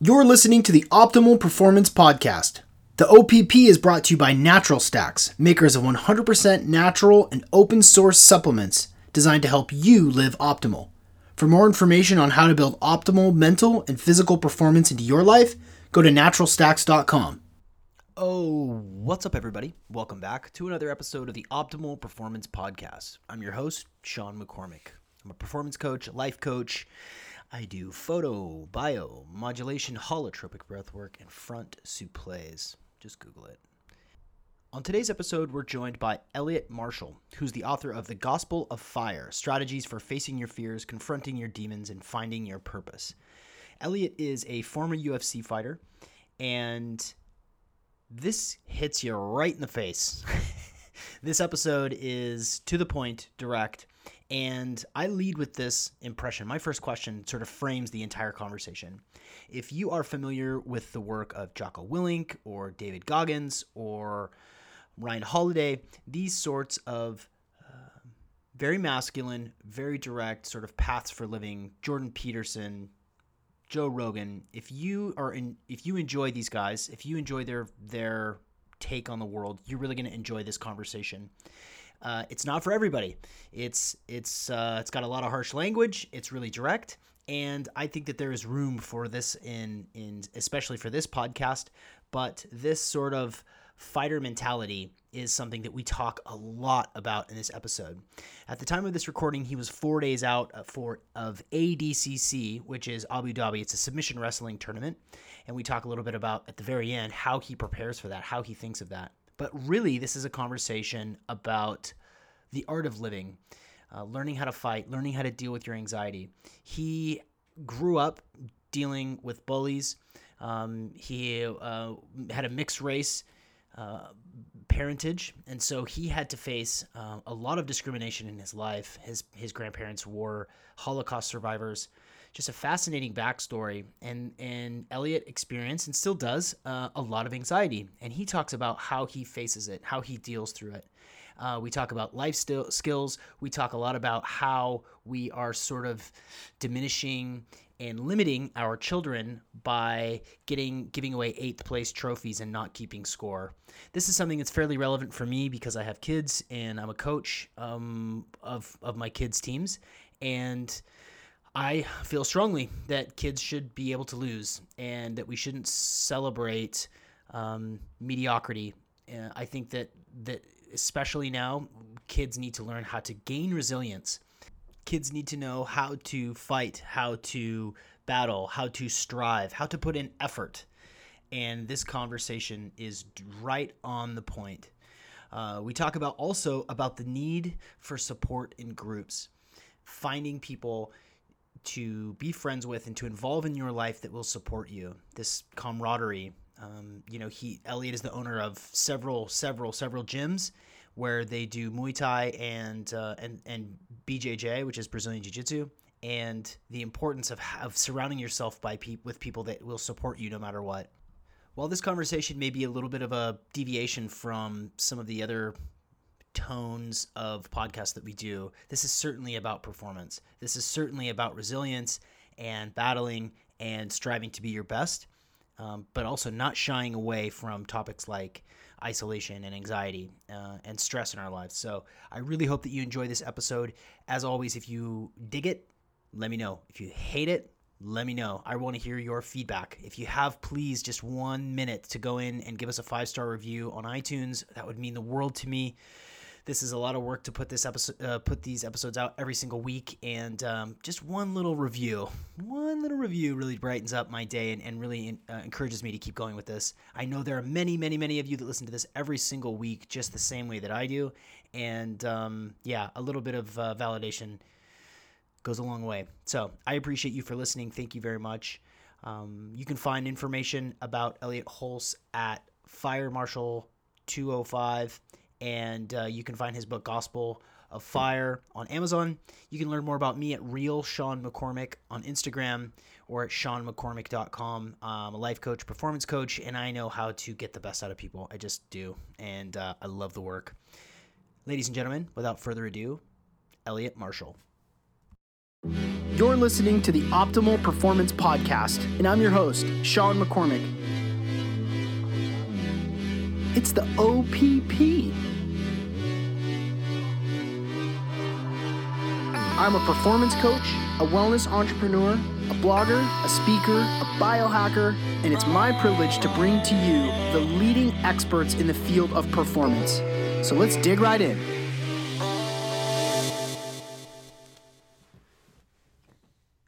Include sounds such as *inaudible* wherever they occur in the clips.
You're listening to the Optimal Performance Podcast. The OPP is brought to you by Natural Stacks, makers of 100% natural and open source supplements designed to help you live optimal. For more information on how to build optimal mental and physical performance into your life, go to naturalstacks.com. Oh, what's up, everybody? Welcome back to another episode of the Optimal Performance Podcast. I'm your host, Sean McCormick. I'm a performance coach, life coach. I do photobiomodulation, holotropic breathwork, and front souffles. Just Google it. On today's episode, we're joined by Elliot Marshall, who's the author of The Gospel of Fire Strategies for Facing Your Fears, Confronting Your Demons, and Finding Your Purpose. Elliot is a former UFC fighter, and this hits you right in the face. *laughs* this episode is to the point, direct, and I lead with this impression. My first question sort of frames the entire conversation. If you are familiar with the work of Jocko Willink or David Goggins or Ryan Holiday, these sorts of uh, very masculine, very direct sort of paths for living, Jordan Peterson, Joe Rogan, if you are in if you enjoy these guys, if you enjoy their their take on the world, you're really going to enjoy this conversation. Uh, it's not for everybody. It's it's uh, it's got a lot of harsh language. It's really direct, and I think that there is room for this in in especially for this podcast. But this sort of fighter mentality is something that we talk a lot about in this episode. At the time of this recording, he was four days out for of ADCC, which is Abu Dhabi. It's a submission wrestling tournament, and we talk a little bit about at the very end how he prepares for that, how he thinks of that. But really, this is a conversation about the art of living, uh, learning how to fight, learning how to deal with your anxiety. He grew up dealing with bullies. Um, he uh, had a mixed race uh, parentage, and so he had to face uh, a lot of discrimination in his life. His his grandparents were Holocaust survivors. Just a fascinating backstory, and and Elliot experienced and still does uh, a lot of anxiety, and he talks about how he faces it, how he deals through it. Uh, we talk about life skills. We talk a lot about how we are sort of diminishing and limiting our children by getting giving away eighth place trophies and not keeping score. This is something that's fairly relevant for me because I have kids and I'm a coach um, of of my kids' teams, and I feel strongly that kids should be able to lose and that we shouldn't celebrate um, mediocrity. Uh, I think that that especially now, kids need to learn how to gain resilience. Kids need to know how to fight, how to battle, how to strive, how to put in effort. And this conversation is right on the point. Uh, we talk about also about the need for support in groups, finding people to be friends with and to involve in your life that will support you. This camaraderie, um, you know, he Elliot is the owner of several, several, several gyms where they do Muay Thai and uh, and and BJJ, which is Brazilian Jiu Jitsu, and the importance of of surrounding yourself by pe- with people that will support you no matter what. While this conversation may be a little bit of a deviation from some of the other tones of podcasts that we do, this is certainly about performance. This is certainly about resilience and battling and striving to be your best um, but also not shying away from topics like isolation and anxiety uh, and stress in our lives. So I really hope that you enjoy this episode. As always, if you dig it, let me know. If you hate it, let me know. I want to hear your feedback. If you have, please, just one minute to go in and give us a five star review on iTunes. That would mean the world to me. This is a lot of work to put this episode, uh, put these episodes out every single week, and um, just one little review, one little review really brightens up my day and, and really uh, encourages me to keep going with this. I know there are many, many, many of you that listen to this every single week, just the same way that I do, and um, yeah, a little bit of uh, validation goes a long way. So I appreciate you for listening. Thank you very much. Um, you can find information about Elliot Hulse at Fire Marshal 205 and uh, you can find his book Gospel of Fire on Amazon. You can learn more about me at Real Sean McCormick on Instagram or at SeanMcCormick.com. I'm a life coach, performance coach, and I know how to get the best out of people. I just do, and uh, I love the work. Ladies and gentlemen, without further ado, Elliot Marshall. You're listening to the Optimal Performance Podcast, and I'm your host, Sean McCormick. It's the OPP. I'm a performance coach, a wellness entrepreneur, a blogger, a speaker, a biohacker, and it's my privilege to bring to you the leading experts in the field of performance. So let's dig right in.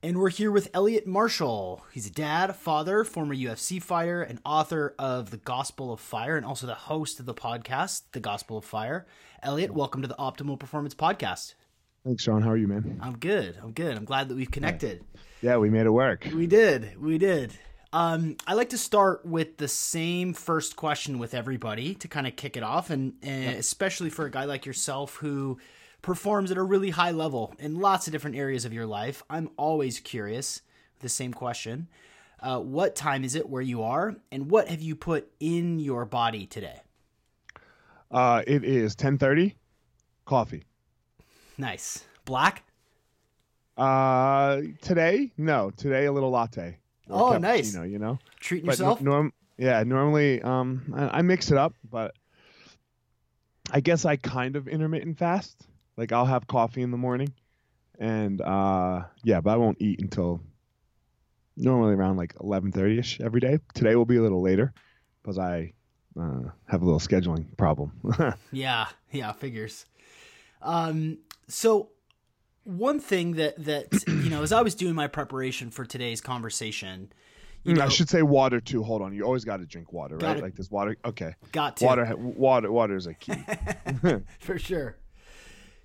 And we're here with Elliot Marshall. He's a dad, father, former UFC fighter, and author of The Gospel of Fire, and also the host of the podcast, The Gospel of Fire. Elliot, welcome to the Optimal Performance Podcast. Thanks, Sean. How are you, man? I'm good. I'm good. I'm glad that we've connected. Yeah, we made it work. We did. We did. Um, I like to start with the same first question with everybody to kind of kick it off, and, and especially for a guy like yourself who performs at a really high level in lots of different areas of your life. I'm always curious. The same question: uh, What time is it where you are, and what have you put in your body today? Uh, it is 10:30. Coffee. Nice. Black? Uh, today? No, today a little latte. Oh, nice. You know, Treating but yourself? no- norm, yeah, normally um I, I mix it up, but I guess I kind of intermittent fast. Like I'll have coffee in the morning, and uh yeah, but I won't eat until normally around like 11:30 ish every day. Today will be a little later because I uh, have a little scheduling problem. *laughs* Yeah, yeah, figures. Um, so one thing that that you know, as I was doing my preparation for today's conversation, you know, I should say water too. Hold on, you always got to drink water, right? Gotta- Like this water. Okay, got to water, water, water is a key. *laughs* for sure.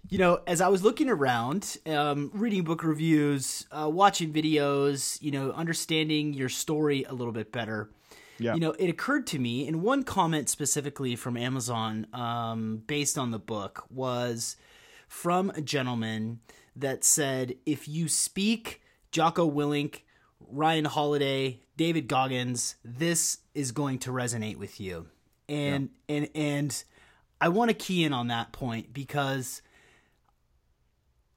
You know, as I was looking around, um, reading book reviews, uh, watching videos, you know, understanding your story a little bit better. Yeah. You know, it occurred to me, and one comment specifically from Amazon, um, based on the book, was from a gentleman that said, "If you speak Jocko Willink, Ryan Holiday, David Goggins, this is going to resonate with you." And and and I want to key in on that point because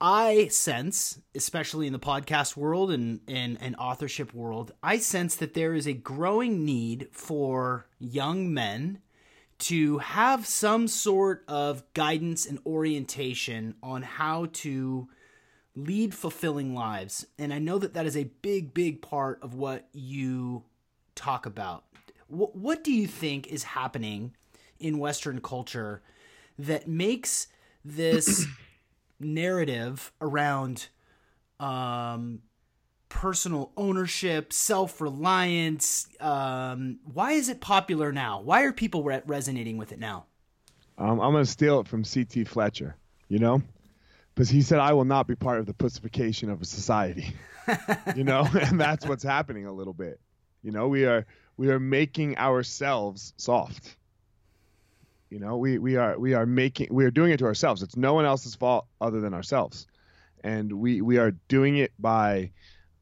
I sense, especially in the podcast world and, and, and authorship world, I sense that there is a growing need for young men to have some sort of guidance and orientation on how to lead fulfilling lives. And I know that that is a big, big part of what you talk about. What, what do you think is happening in Western culture that makes this *clears throat* narrative around um, personal ownership, self reliance. Um, why is it popular now? Why are people re- resonating with it now? Um, I'm gonna steal it from C.T. Fletcher. You know, because he said, "I will not be part of the pussification of a society." *laughs* you know, and that's what's happening a little bit. You know, we are we are making ourselves soft. You know, we we are we are making we are doing it to ourselves. It's no one else's fault other than ourselves, and we we are doing it by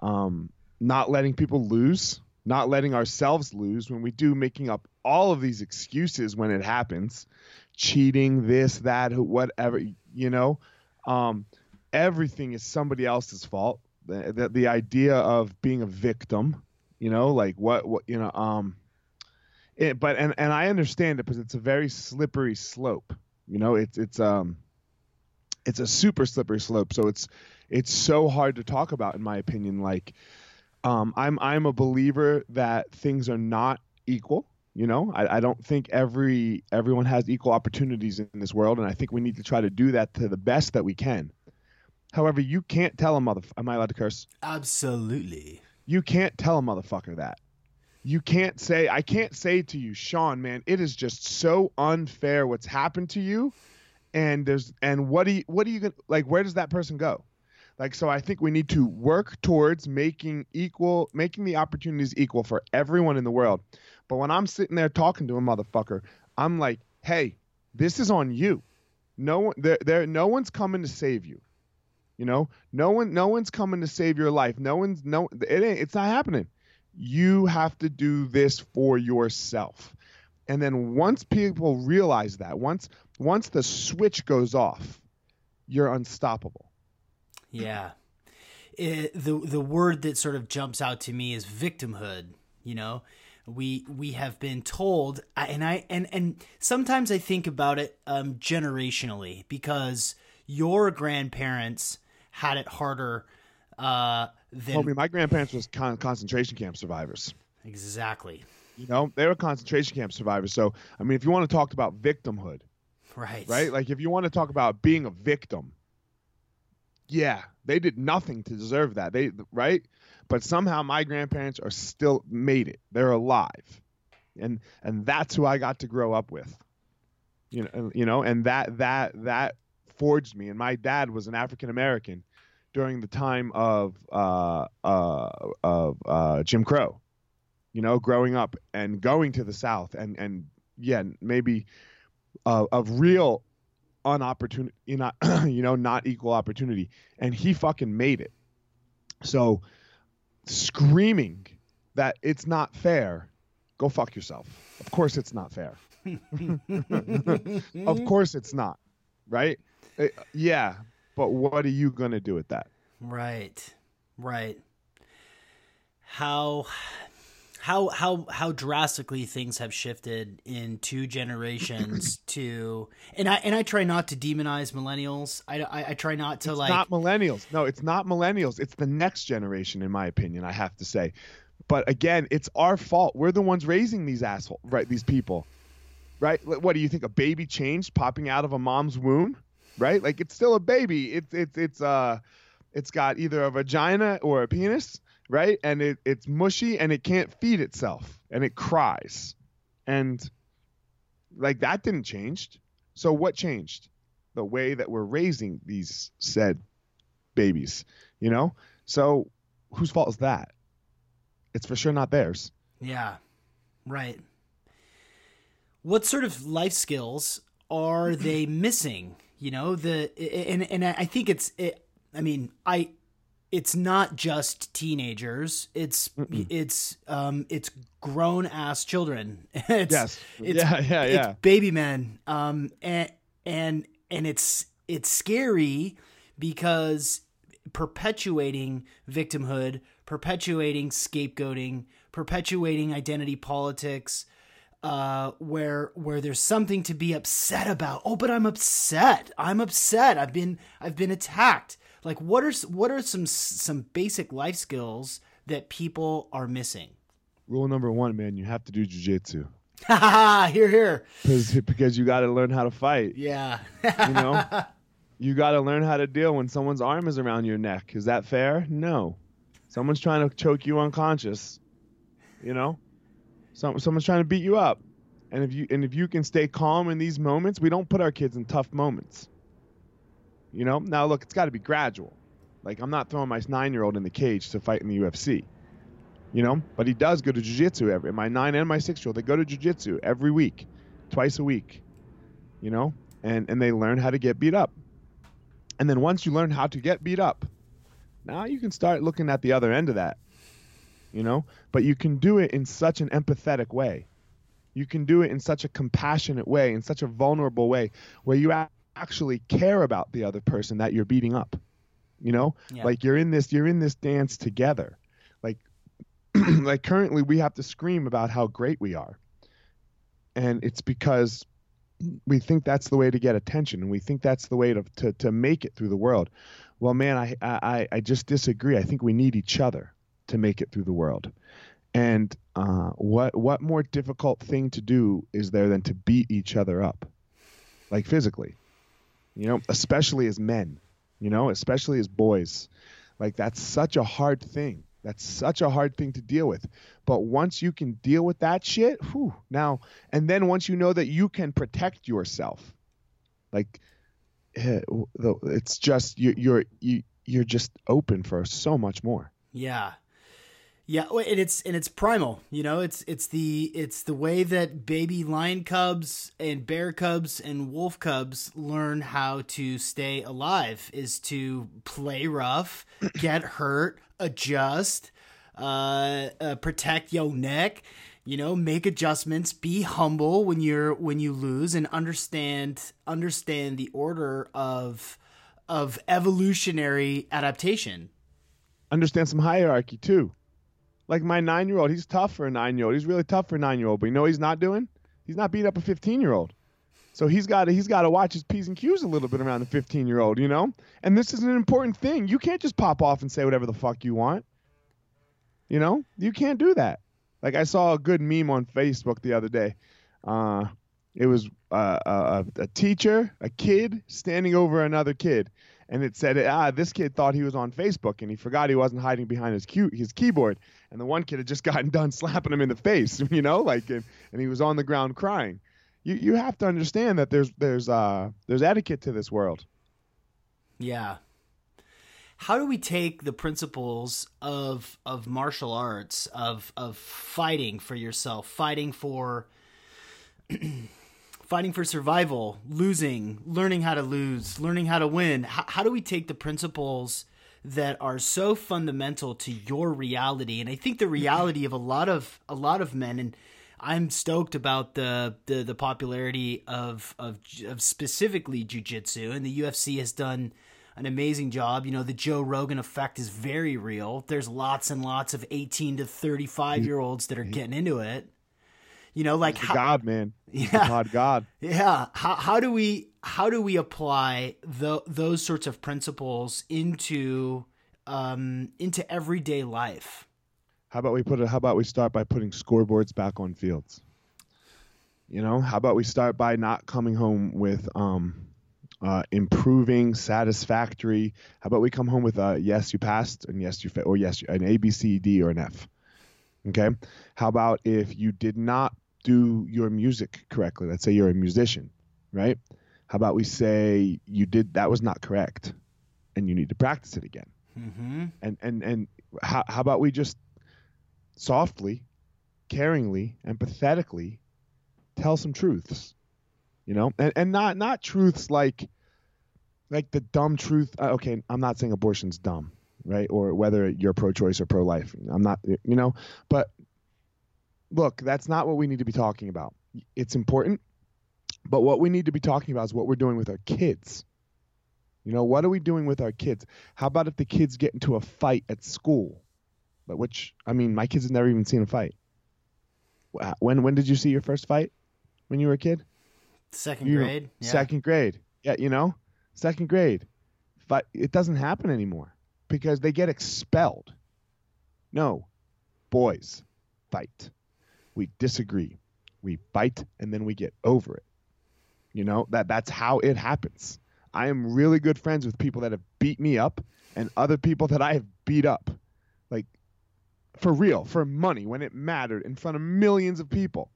um, not letting people lose, not letting ourselves lose when we do, making up all of these excuses when it happens, cheating, this, that, whatever. You know, um, everything is somebody else's fault. The, the the idea of being a victim, you know, like what what you know, um, it, but and and I understand it because it's a very slippery slope. You know, it's it's um it's a super slippery slope. So it's it's so hard to talk about, in my opinion. Like, um, I'm I'm a believer that things are not equal. You know, I, I don't think every everyone has equal opportunities in this world, and I think we need to try to do that to the best that we can. However, you can't tell a mother. Am I allowed to curse? Absolutely. You can't tell a motherfucker that. You can't say, I can't say to you, Sean, man, it is just so unfair what's happened to you. And there's, and what do you, what are you, gonna- like, where does that person go? Like, so I think we need to work towards making equal, making the opportunities equal for everyone in the world. But when I'm sitting there talking to a motherfucker, I'm like, hey, this is on you. No one, there, there, no one's coming to save you. You know, no one, no one's coming to save your life. No one's, no, it ain't, it's not happening. You have to do this for yourself. And then once people realize that, once, once the switch goes off, you're unstoppable. Yeah. it, the the word that sort of jumps out to me is victimhood. You know, we we have been told, and I and and sometimes I think about it um, generationally because your grandparents had it harder uh, Homie, my grandparents was con- concentration camp survivors. exactly You know, they were concentration camp survivors. So, I mean, if you want to talk about victimhood, right right? Like, if you want to talk about being a victim, yeah, they did nothing to deserve that. They, right? But somehow my grandparents are still made it. They're alive, and and that's who I got to grow up with. You know, you know, and that that that forged me. And my dad was an African American during the time of uh, uh, of uh, Jim Crow. You know, growing up and going to the South, and and yeah, maybe uh, of real unopportunity, you know, *clears throat* you know, not equal opportunity, and he fucking made it. So, screaming that it's not fair, go fuck yourself. Of course, it's not fair. *laughs* *laughs* of course, it's not. Right? Uh, yeah, but what are you gonna do with that? Right. Right. How how how how drastically things have shifted in two generations *clears throat* to and I and I try not to demonize millennials. I I, I try not to It's like not millennials. No, it's not millennials. It's the next generation, in my opinion. I have to say, but again, it's our fault. We're the ones raising these asshole, right? These people, right? What do you think? A baby changed popping out of a mom's womb, right? Like it's still a baby. It's it's it's uh, it's got either a vagina or a penis, right? And it it's mushy and it can't feed itself and it cries, and like that didn't change. So what changed? The way that we're raising these said babies, you know? So whose fault is that? It's for sure not theirs. Yeah. Right. What sort of life skills are they missing? You know, the and and I think it's it, I mean, I it's not just teenagers. It's it's um it's grown ass children. *laughs* It's, Yes. It's, Yeah, yeah, it's yeah. baby men. Um and and and it's it's scary because perpetuating victimhood, perpetuating scapegoating, perpetuating identity politics, uh, where where there's something to be upset about. Oh, but I'm upset. I'm upset. I've been I've been attacked. Like, what are what are some some basic life skills that people are missing? Rule number one, man, you have to do jujitsu. Ha *laughs* ha ha! Here, here. Because because you got to learn how to fight. Yeah. You know, *laughs* you got to learn how to deal when someone's arm is around your neck. Is that fair? No. Someone's trying to choke you unconscious. You know, Some, someone's trying to beat you up, and if you and if you can stay calm in these moments, we don't put our kids in tough moments. You know. Now look, it's got to be gradual. Like I'm not throwing my nine-year-old in the cage to fight in the UFC. You know, but he does go to jujitsu every. My nine and my six-year-old, they go to jujitsu every week, twice a week. You know, and and they learn how to get beat up. And then once you learn how to get beat up, now you can start looking at the other end of that. You know, but you can do it in such an empathetic way. You can do it in such a compassionate way, in such a vulnerable way, where you actually care about the other person that you're beating up. You know, Yeah. like you're in this, you're in this dance together. Like, *clears throat* like currently we have to scream about how great we are, and it's because we think that's the way to get attention and we think that's the way to, to, to make it through the world well man I, I i just disagree i think we need each other to make it through the world. And uh, what what more difficult thing to do is there than to beat each other up? Like physically. You know especially as men you know especially as boys. Like that's such a hard thing. That's such a hard thing to deal with. But once you can deal with that shit whew, now and then once you know that you can protect yourself like eh, it's just you're you're you, you're just open for so much more. Yeah. Yeah, and it's and it's primal, you know. It's it's the it's the way that baby lion cubs and bear cubs and wolf cubs learn how to stay alive is to play rough, *clears throat* get hurt, adjust, uh, uh protect your neck, you know, make adjustments, be humble when you're when you lose and understand understand the order of of evolutionary adaptation understand some hierarchy too. Like my nine year old, he's tough for a nine year old. He's really tough for a nine year old, but you know he's not doing? He's not beating up a 15 year old. So he's got to he's got to watch his p's and q's a little bit around the 15 year old, you know. And this is an important thing. You can't just pop off and say whatever the fuck you want. You know, you can't do that. Like I saw a good meme on Facebook the other day. Uh, it was uh, a, a teacher, a kid standing over another kid, and it said, "Ah, this kid thought he was on Facebook, and he forgot he wasn't hiding behind his cue, his keyboard." And the one kid had just *laughs* gotten done slapping him in the face, *laughs* you know, like, and, and he was on the ground crying. You you have to understand that there's there's uh there's etiquette to this world. Yeah. How do we take the principles of of martial arts of of fighting for yourself, fighting for *clears throat* fighting for survival, losing, learning how to lose, learning how to win. How, how do we take the principles that are so fundamental to your reality? And I think the mm-hmm. reality of a lot of a lot of men and I'm stoked about the the, the popularity of, of of specifically jujitsu, and the UFC has done an amazing job. You know, the Joe Rogan effect is very real. There's lots and lots of 18 to 35 year olds that are mm-hmm. getting into it. You know, like how, God, man, *laughs* yeah, God, God, yeah. How how do we how do we apply the, those sorts of principles into um, into everyday life? How about we put it? How about we start by putting scoreboards back on fields? You know, how about we start by not coming home with um, uh, improving, satisfactory. How about we come home with a yes, you passed, and yes, you fa- or yes, an A, B, C, D, or an F. Okay. How about if you did not do your music correctly. Let's say you're a musician, right? How about we say you did that was not correct, and you need to practice it again. Mm-hmm. And and and how how about we just softly, caringly, empathetically tell some truths, you know, and and not not truths like like the dumb truth. Uh, okay, I'm not saying abortion's dumb, right? Or whether you're pro-choice or pro-life. I'm not, you know, but look, that's not what we need to be talking about. It's important, but what we need to be talking about is what we're doing with our kids. You know, what are we doing with our kids? How about if the kids get into a fight at school? But which, I mean, my kids have never even seen a fight. Uh, when when did you see your first fight? When you were a kid? Second you, grade. Yeah. Second grade. Yeah, you know, second grade. But it doesn't happen anymore because they get expelled. No, boys, fight we disagree, we fight, and then we get over it. You know that that's how it happens. I am really good friends with people that have beat me up and other people that I have beat up, like for real, for money when it mattered in front of millions of people.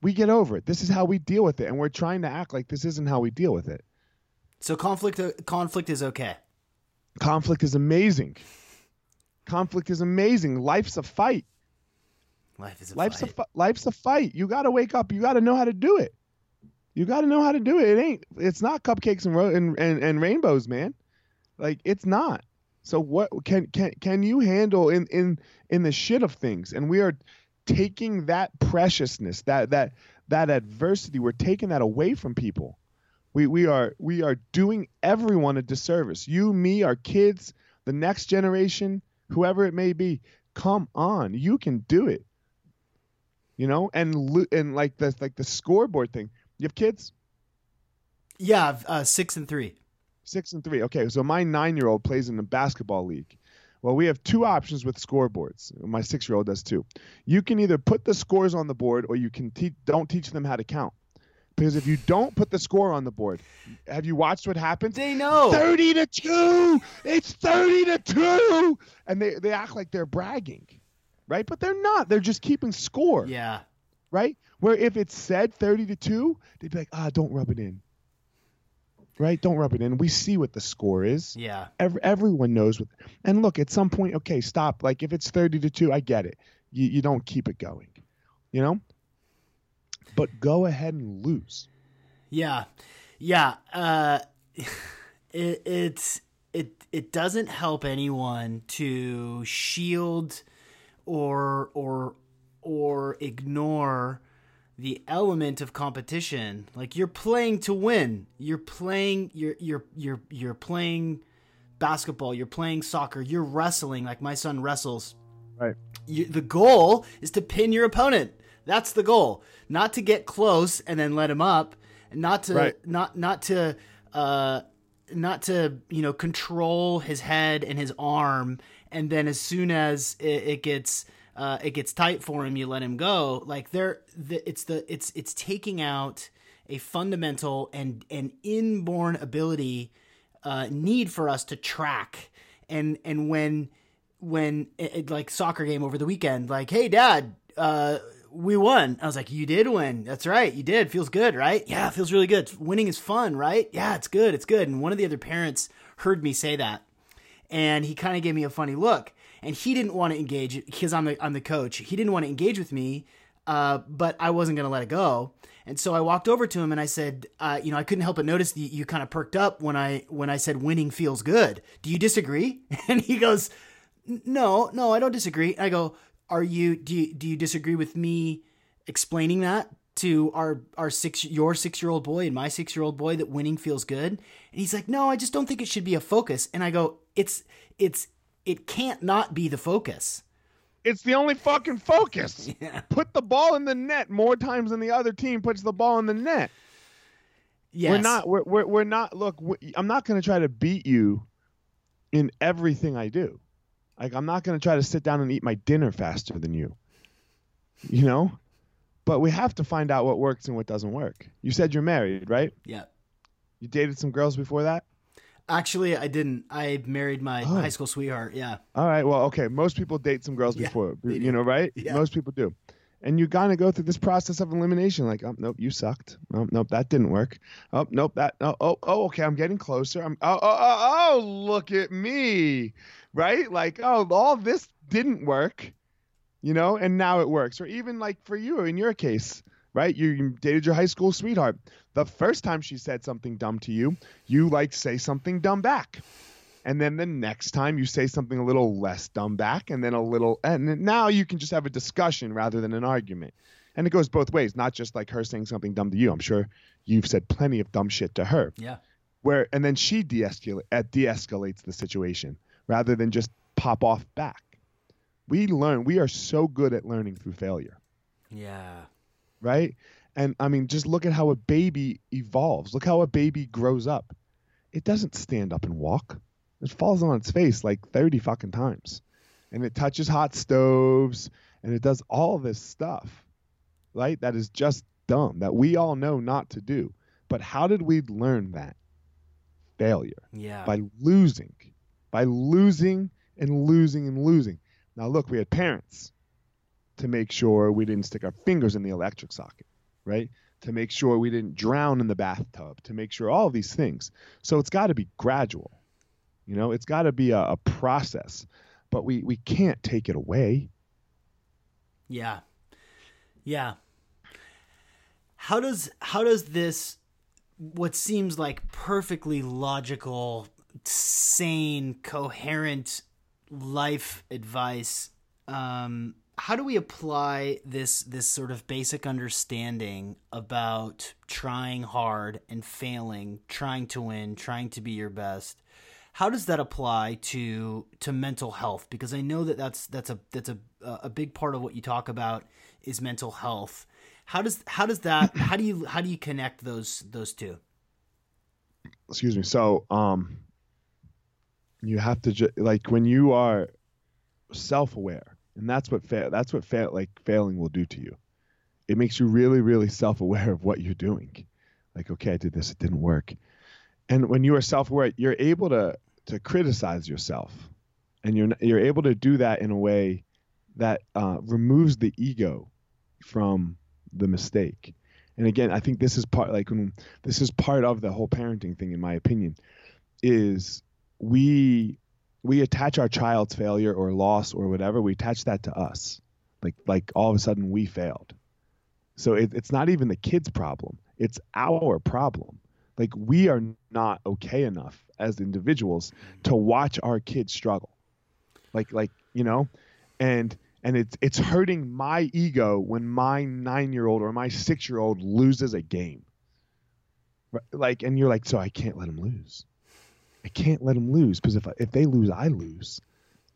We get over it. This is how we deal with it, and we're trying to act like this isn't how we deal with it. So conflict, uh, conflict is okay. Conflict is amazing. Conflict is amazing. Life's a fight. Life is a life's fight. a fu- life's a fight. You got to wake up. You got to know how to do it. You got to know how to do it. It ain't. It's not cupcakes and, and and and rainbows, man. Like it's not. So what can can can you handle in in in the shit of things? And we are taking that preciousness, that that that adversity, we're taking that away from people. We we are we are doing everyone a disservice. You, me, our kids, the next generation, whoever it may be. Come on, you can do it you know, and and like the like the scoreboard thing. You have kids? Yeah, uh, six and three. Six and three. Okay, so my nine-year-old plays in the basketball league. Well, we have two options with scoreboards. My six-year-old does too. You can either put the scores on the board, or you can te- don't teach them how to count. Because if you don't put the score on the board, have you watched what happens? They know. 30 to 2. It's 30 to 2. And they, they act like they're bragging right? But they're not. They're just keeping score. Yeah. Right? Where if it said 30 to 2, they'd be like, ah, don't rub it in. Right? Don't rub it in. We see what the score is. Yeah. Every, everyone knows what. And look, at some point, okay, stop. Like if it's 30 to 2, I get it. You, you don't keep it going. You know? But go ahead and lose. Yeah. Yeah. Uh, *laughs* it, it's. It, it doesn't help anyone to shield or or or ignore the element of competition. Like you're playing to win. You're playing you're you're you're you're playing basketball, you're playing soccer, you're wrestling, like my son wrestles. Right. You, the goal is to pin your opponent. That's the goal, not to get close and then let him up, not to Right. not not to uh, not to you know control his head and his arm, and then as soon as it, it gets uh, it gets tight for him, you let him go. Like there, the, it's the it's it's taking out a fundamental and an inborn ability uh, need for us to track, and and when when it, it- like soccer game over the weekend, like, hey, dad, uh, we won. I was like, you did win. That's right, you did. Feels good, right? Yeah, feels really good. Winning is fun, right? Yeah, it's good. It's good. And one of the other parents heard me say that, and he kind of gave me a funny look. And he didn't want to engage because I'm the I'm the coach. He didn't want to engage with me, uh, but I wasn't going to let it go. And so I walked over to him and I said, uh, you know, I couldn't help but notice that you kind of perked up when I when I said winning feels good. Do you disagree? *laughs* And he goes, no, no, I don't disagree. And I go, are you do you, do you disagree with me explaining that to our our six your six year old boy and my six year old boy that winning feels good? And he's like, no, I just don't think it should be a focus. And I go, it's it's it can't not be the focus. It's the only fucking focus. *laughs* Yeah. Put the ball in the net more times than the other team puts the ball in the net. Yes. We're not. We're, we're, we're not. Look, we, I'm not going to try to beat you in everything I do. Like, I'm not going to try to sit down and eat my dinner faster than you. You know? But we have to find out what works and what doesn't work. You said you're married, right? Yeah. You dated some girls before that? Actually, I didn't. I married my Oh. high school sweetheart. Yeah. All right. Well, okay. Most people date some girls Yeah, before, you know, right? Yeah. Most people do. And you kind of go through this process of elimination. Like, oh, nope, you sucked. Oh, nope, that didn't work. Oh, nope, that. Oh, oh, oh, okay. I'm getting closer. I'm. Oh, oh, oh, oh, look at me, right? Like, oh, all this didn't work, you know, and now it works. Or even like for you in your case, right? You, you dated your high school sweetheart. The first time she said something dumb to you, you like say something dumb back and then the next time you say something a little less dumb back and then a little and now you can just have a discussion rather than an argument and it goes both ways not just like her saying something dumb to you i'm sure you've said plenty of dumb shit to her Yeah. where and then she de-escalate, uh, de-escalates the situation rather than just pop off back we learn we are so good at learning through failure Yeah. Right? And I mean, just look at how a baby evolves. Look how a baby grows up. It doesn't stand up and walk. It falls on its face like 30 fucking times. And it touches hot stoves and it does all this stuff, right? That is just dumb, that we all know not to do. But how did we learn that? Failure Yeah. by losing, by losing and losing and losing. Now, look, we had parents to make sure we didn't stick our fingers in the electric socket, right? To make sure we didn't drown in the bathtub, to make sure all these things. So it's got to be gradual. You know, it's got to be a, a process, but we, we can't take it away. Yeah. Yeah. How does how does this what seems like perfectly logical, sane, coherent life advice um how do we apply this this sort of basic understanding about trying hard and failing, trying to win, trying to be your best? How does that apply to to mental health? Because I know that that's that's a that's a a big part of what you talk about is mental health. How does how does that how do you how do you connect those those two? excuse me so um you have to ju- like when you are self-aware and that's what that's what like failing will do to you. It makes you really really self-aware of what you're doing. Like okay i did this it didn't work. And when you are self-aware you're able to to criticize yourself. And you're you're able to do that in a way that uh, removes the ego from the mistake. And again i think this is part like this is part of the whole parenting thing in my opinion is we we attach our child's failure or loss or whatever we attach that to us. Like like all of a sudden we failed. So it, it's not even the kid's problem. It's our problem. Like we are not okay enough as individuals to watch our kids struggle. Like like you know and and it's it's hurting my ego when my nine year old or my six year old loses a game. Like and you're like so i can't let him lose I can't let them lose because if if they lose, I lose.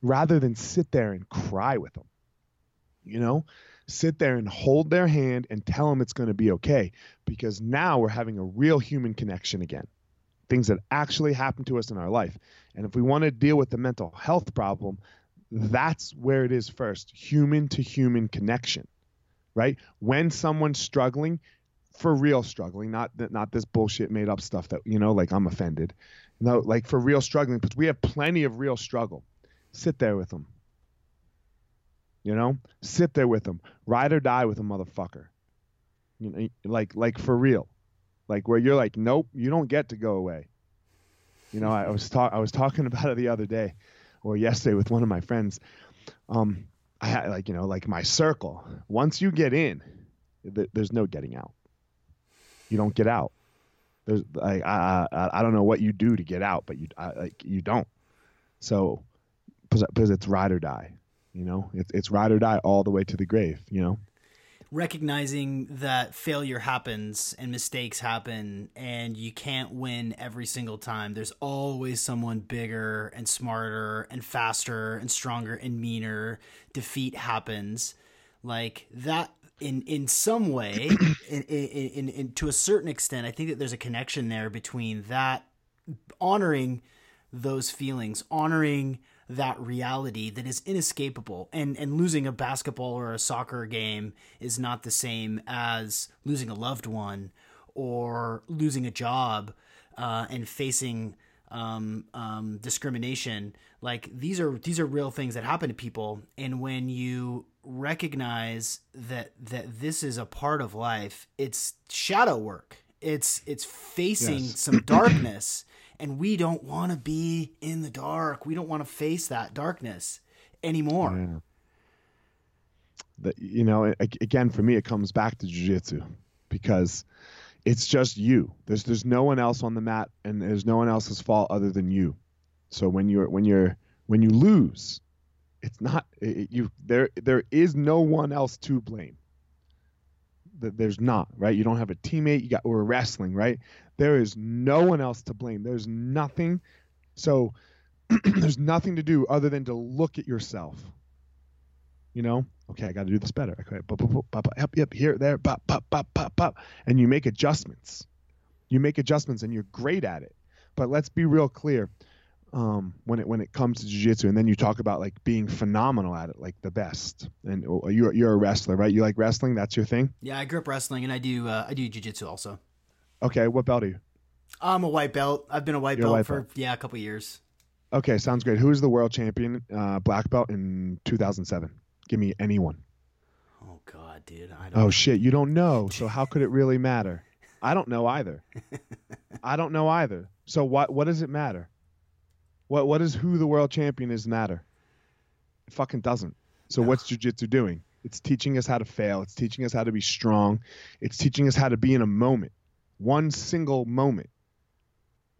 Rather than sit there and cry with them, you know, sit there and hold their hand and tell them it's going to be okay because now we're having a real human connection again. Things that actually happen to us in our life. And if we want to deal with the mental health problem, that's where it is first human to human connection, right? When someone's struggling, for real struggling, not not this bullshit made up stuff that you know, like I'm offended. No, like for real struggling, because we have plenty of real struggle. Sit there with them. You know, sit there with them, ride or die with a motherfucker. You know, like like for real, like where you're like, nope, you don't get to go away. You know, I, I was talk I was talking *laughs* about it the other day, or yesterday with one of my friends. Um, I had like you know like my circle. Once you get in, th- there's no getting out you don't get out. There's like I, I I don't know what you do to get out, but you I, like you don't. So because it's ride or die, you know, it's it's ride or die all the way to the grave, you know. Recognizing that failure happens and mistakes happen, and you can't win every single time. There's always someone bigger and smarter and faster and stronger and meaner. Defeat happens. Like that in in some way, *clears throat* in, in, in, in, to a certain extent, I think that there's a connection there between that honoring those feelings, honoring that reality that is inescapable, and and losing a basketball or a soccer game is not the same as losing a loved one or losing a job uh, and facing um, um, discrimination. Like these are these are real things that happen to people, and when you recognize that that this is a part of life, it's shadow work. It's it's facing yes. some *clears throat* darkness, and we don't want to be in the dark. We don't want to face that darkness anymore. Yeah. That you know, again, for me, it comes back to jujitsu because it's just you. There's there's no one else on the mat, and there's no one else's fault other than you. So when you're when you're when you lose, it's not it, you. There there is no one else to blame. There's not right. You don't have a teammate. You got we're wrestling right. There is no one else to blame. There's nothing. So *clears throat* there's nothing to do other than to look at yourself you know okay i got to do this better okay pop, pop, yep yep here there pop pop pop pop pop and you make adjustments you make adjustments and you're great at it but let's be real clear um, when it when it comes to jiu-jitsu and then you talk about like being phenomenal at it like the best and oh, you're you're a wrestler right you like wrestling that's your thing yeah i grew up wrestling and i do uh, i do jiu-jitsu also okay what belt are you i'm a white belt i've been a white you're belt a white for belt. yeah a couple years okay sounds great who's the world champion uh, black belt in 2007 Give me anyone. Oh God, dude. I don't. Oh shit, you don't know. *laughs* So how could it really matter? I don't know either. *laughs* I don't know either. So what? What does it matter? What? What does who the world champion is matter? It fucking doesn't. So no. what's jujitsu doing? It's teaching us how to fail. It's teaching us how to be strong. It's teaching us how to be in a moment, one single moment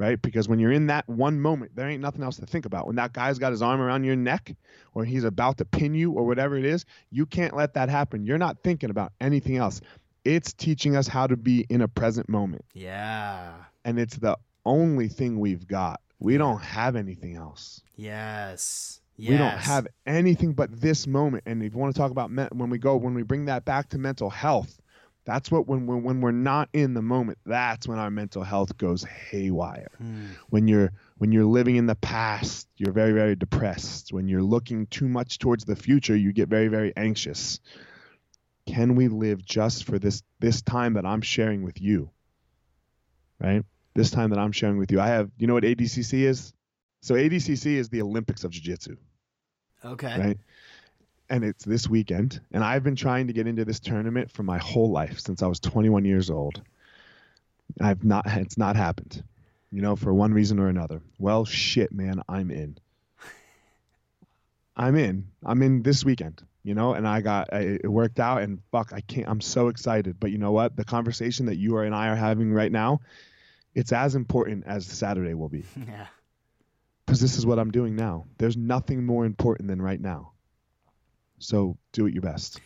right? Because when you're in that one moment, there ain't nothing else to think about. When that guy's got his arm around your neck or he's about to pin you or whatever it is, you can't let that happen. You're not thinking about anything else. It's teaching us how to be in a present moment. Yeah. And it's the only thing we've got. We don't have anything else. Yes. Yes. We don't have anything but this moment. And if you want to talk about me- when we go, when we bring that back to mental health, that's what when we're when we're not in the moment, that's when our mental health goes haywire. Hmm. When you're when you're living in the past, you're very very depressed. When you're looking too much towards the future, you get very very anxious. Can we live just for this this time that I'm sharing with you? Right? This time that I'm sharing with you. I have you know what ADCC is? So ADCC is the Olympics of Jiu-Jitsu. Okay. Right? and it's this weekend. And I've been trying to get into this tournament for my whole life since I was 21 years old. I've not, it's not happened, you know, for one reason or another. Well, shit, man, I'm in. I'm in. I'm in this weekend, you know, and I got it worked out, and fuck, I can't. I'm so excited. But you know what? The conversation that you and I are having right now, it's as important as Saturday will be. *laughs* Yeah. Because this is what I'm doing now. There's nothing more important than right now. So do it your best.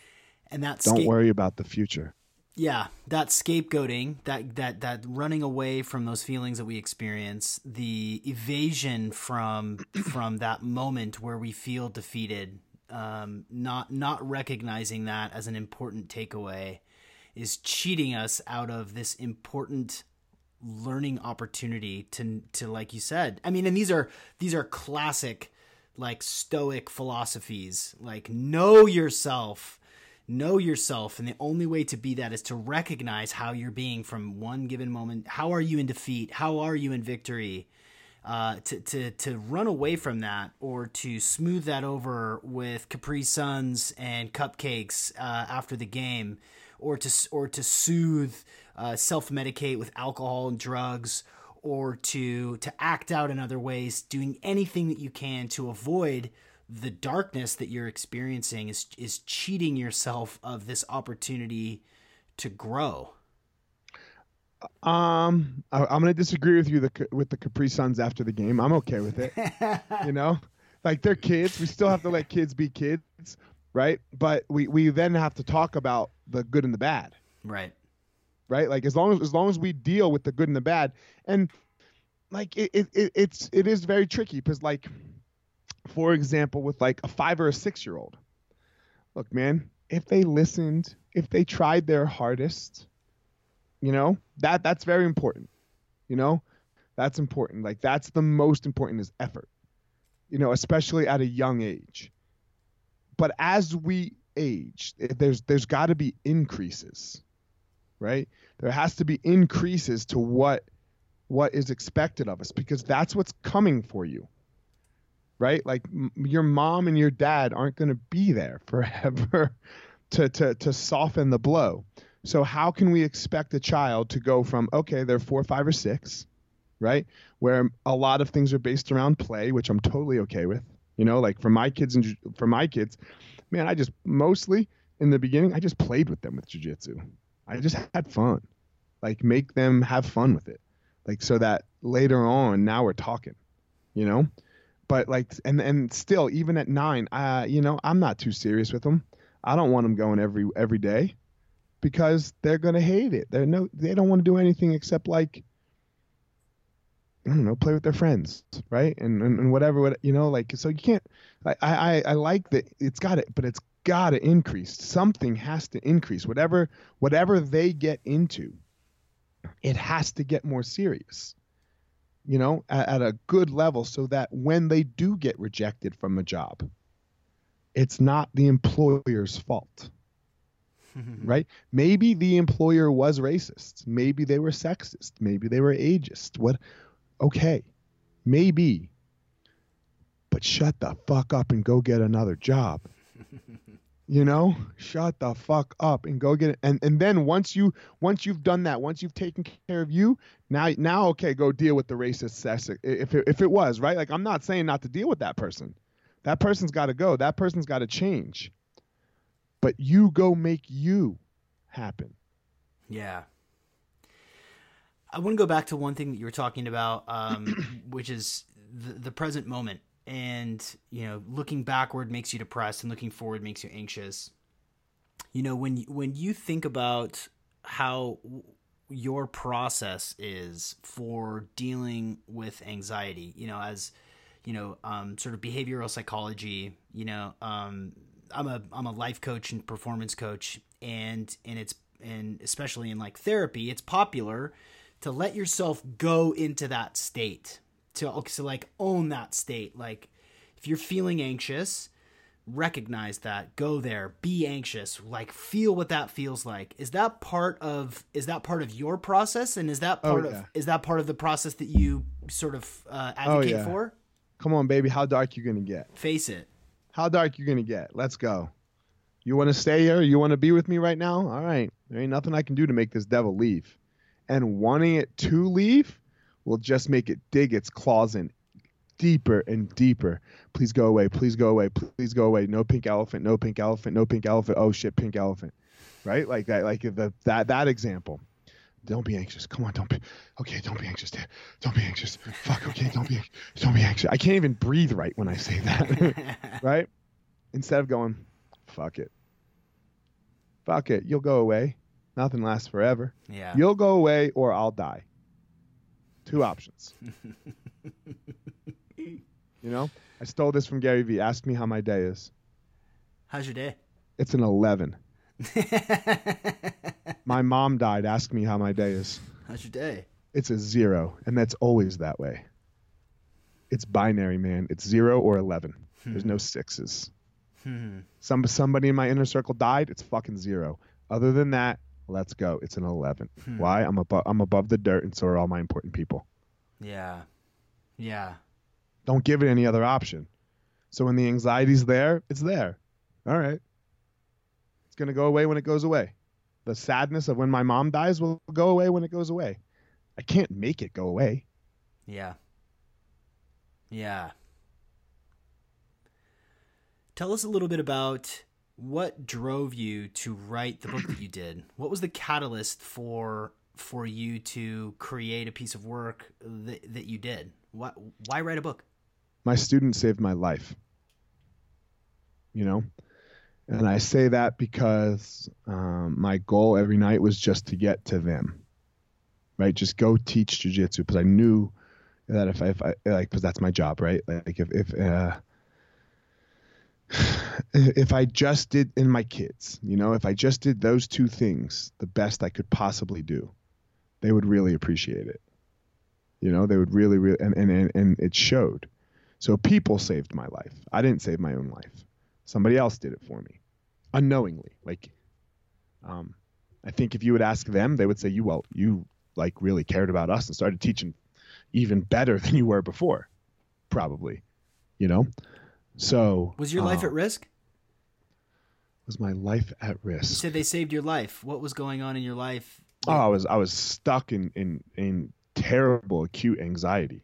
And that's don't worry about the future. Yeah, that scapegoating, that that that running away from those feelings that we experience, the evasion from *coughs* from that moment where we feel defeated, um, not not recognizing that as an important takeaway, is cheating us out of this important learning opportunity to to like you said. I mean, and these are these are classic like stoic philosophies, like know yourself know yourself and the only way to be that is to recognize how you're being from one given moment. How are you in defeat? How are you in victory? Uh, to, to, to run away from that or to smooth that over with Capri Suns and cupcakes uh, after the game or to, or to soothe, uh, self medicate with alcohol and drugs or to, to act out in other ways, doing anything that you can to avoid the darkness that you're experiencing is is cheating yourself of this opportunity to grow. Um, I, am going to disagree with you the, with the Capri Suns after the game. I'm okay with it. you know, *laughs* like they're kids. We still have to let kids be kids, right? But we we then have to talk about the good and the bad. Right. Right. Like as long as as long as we deal with the good and the bad, and like it, it, it it's it is very tricky because like for example, with like a five or a six year old. Look, man, if they listened, if they tried their hardest, you know, that that's very important. You know, that's important. Like that's the most important is effort. You know, especially at a young age. But as we age, there's there's got to be increases, right? There has to be increases to what what is expected of us because that's what's coming for you right? Like m- your mom and your dad aren't going to be there *laughs* forever to, to, to soften the blow. So how can we expect a child to go from, okay, they're four, five, or six, right? Where a lot of things are based around play, which I'm totally okay with. You know, like for my kids and for my kids, man, I just mostly in the beginning, I just played with them with jujitsu. I just had fun, like make them have fun with it, like so that later on, now we're talking, you know but like and and still even at nine uh you know i'm not too serious with them i don't want them going every every day because they're gonna hate it they're no they don't want to do anything except like I don't know, play with their friends, right? And, and and whatever, what you know, like so you can't. I I I like that it's got it, but it's got to increase. Something has to increase. Whatever whatever they get into, it has to get more serious you know, at, at, a good level so that when they do get rejected from a job, it's not the employer's fault. *laughs* right? Maybe the employer was racist. Maybe they were sexist. Maybe they were ageist. What? Okay. Maybe. But shut the fuck up and go get another job you know? Shut the fuck up and go get it. And and then once you once you've done that once you've taken care of you now now okay go deal with the racist sex if it, if it was right? Like i'm not saying not to deal with that person. That person's got to go. That person's got to change. But you go make you happen. Yeah. I want to go back to one thing that you were talking about um, *clears throat* which is the, the present moment and you know looking backward makes you depressed and looking forward makes you anxious. You know when when you think about how your process is for dealing with anxiety you know as you know um, sort of behavioral psychology you know um, i'm a i'm a life coach and performance coach and and it's and especially in like therapy it's popular to let yourself go into that state to to like own that state. Like if you're feeling anxious, recognize that. Go there. Be anxious. Like feel what that feels like. Is that part of is that part of your process and is that oh, part oh, yeah. of is that part of the process that you sort of uh, advocate oh, yeah. for? Come on, baby. How dark you gonna get? Face it. How dark you gonna get? Let's go. You want to stay here? You want to be with me right now? All right. There ain't nothing I can do to make this devil leave. And wanting it to leave will just make it dig its claws in deeper and deeper. Please go away. Please go away. Please go away. No pink elephant. No pink elephant. No pink elephant. Oh shit, pink elephant. Right? Like that. Like the that that example. Don't be anxious. Come on, don't be. Okay, don't be anxious. Don't be anxious. Fuck. Okay, don't be. Don't be anxious. I can't even breathe right when I say that. *laughs* right? Instead of going, fuck it. Fuck it. You'll go away. Nothing lasts forever. Yeah. You'll go away or I'll die. Two options. you know, I stole this from Gary Vee. Ask me how my day is. How's your day? It's an 11. *laughs* My mom died. Ask me how my day is. How's your day? It's a zero, and that's always that way. It's binary, man. It's zero or 11. There's no sixes. Hmm. Some somebody in my inner circle died. It's fucking zero. Other than that, let's go. It's an 11. Hmm. Why? I'm above. I'm above the dirt, and so are all my important people. Yeah. Yeah. Don't give it any other option. So when the anxiety's there, it's there. All right. It's gonna go away when it goes away. The sadness of when my mom dies will go away when it goes away. I can't make it go away. Yeah. Yeah. Tell us a little bit about what drove you to write the book that you did. What was the catalyst for for you to create a piece of work that, that you did? Why, why write a book? my student saved my life. You know? And I say that because um, my goal every night was just to get to them, right? Just go teach jujitsu because I knew that if I, if I like, because that's my job, right? Like if, if, uh, if I just did in my kids, you know, if I just did those two things the best I could possibly do, they would really appreciate it. You know, they would really, really, and, and, and, it showed. So people saved my life. I didn't save my own life. Somebody else did it for me, unknowingly. Like, um, I think if you would ask them, they would say, "You well, you like really cared about us and started teaching even better *laughs* than you were before, probably." You know. So Was your life uh, at risk? was my life at risk? You said they saved your life. What was going on in your life? Oh, I was I was stuck in in in terrible acute anxiety.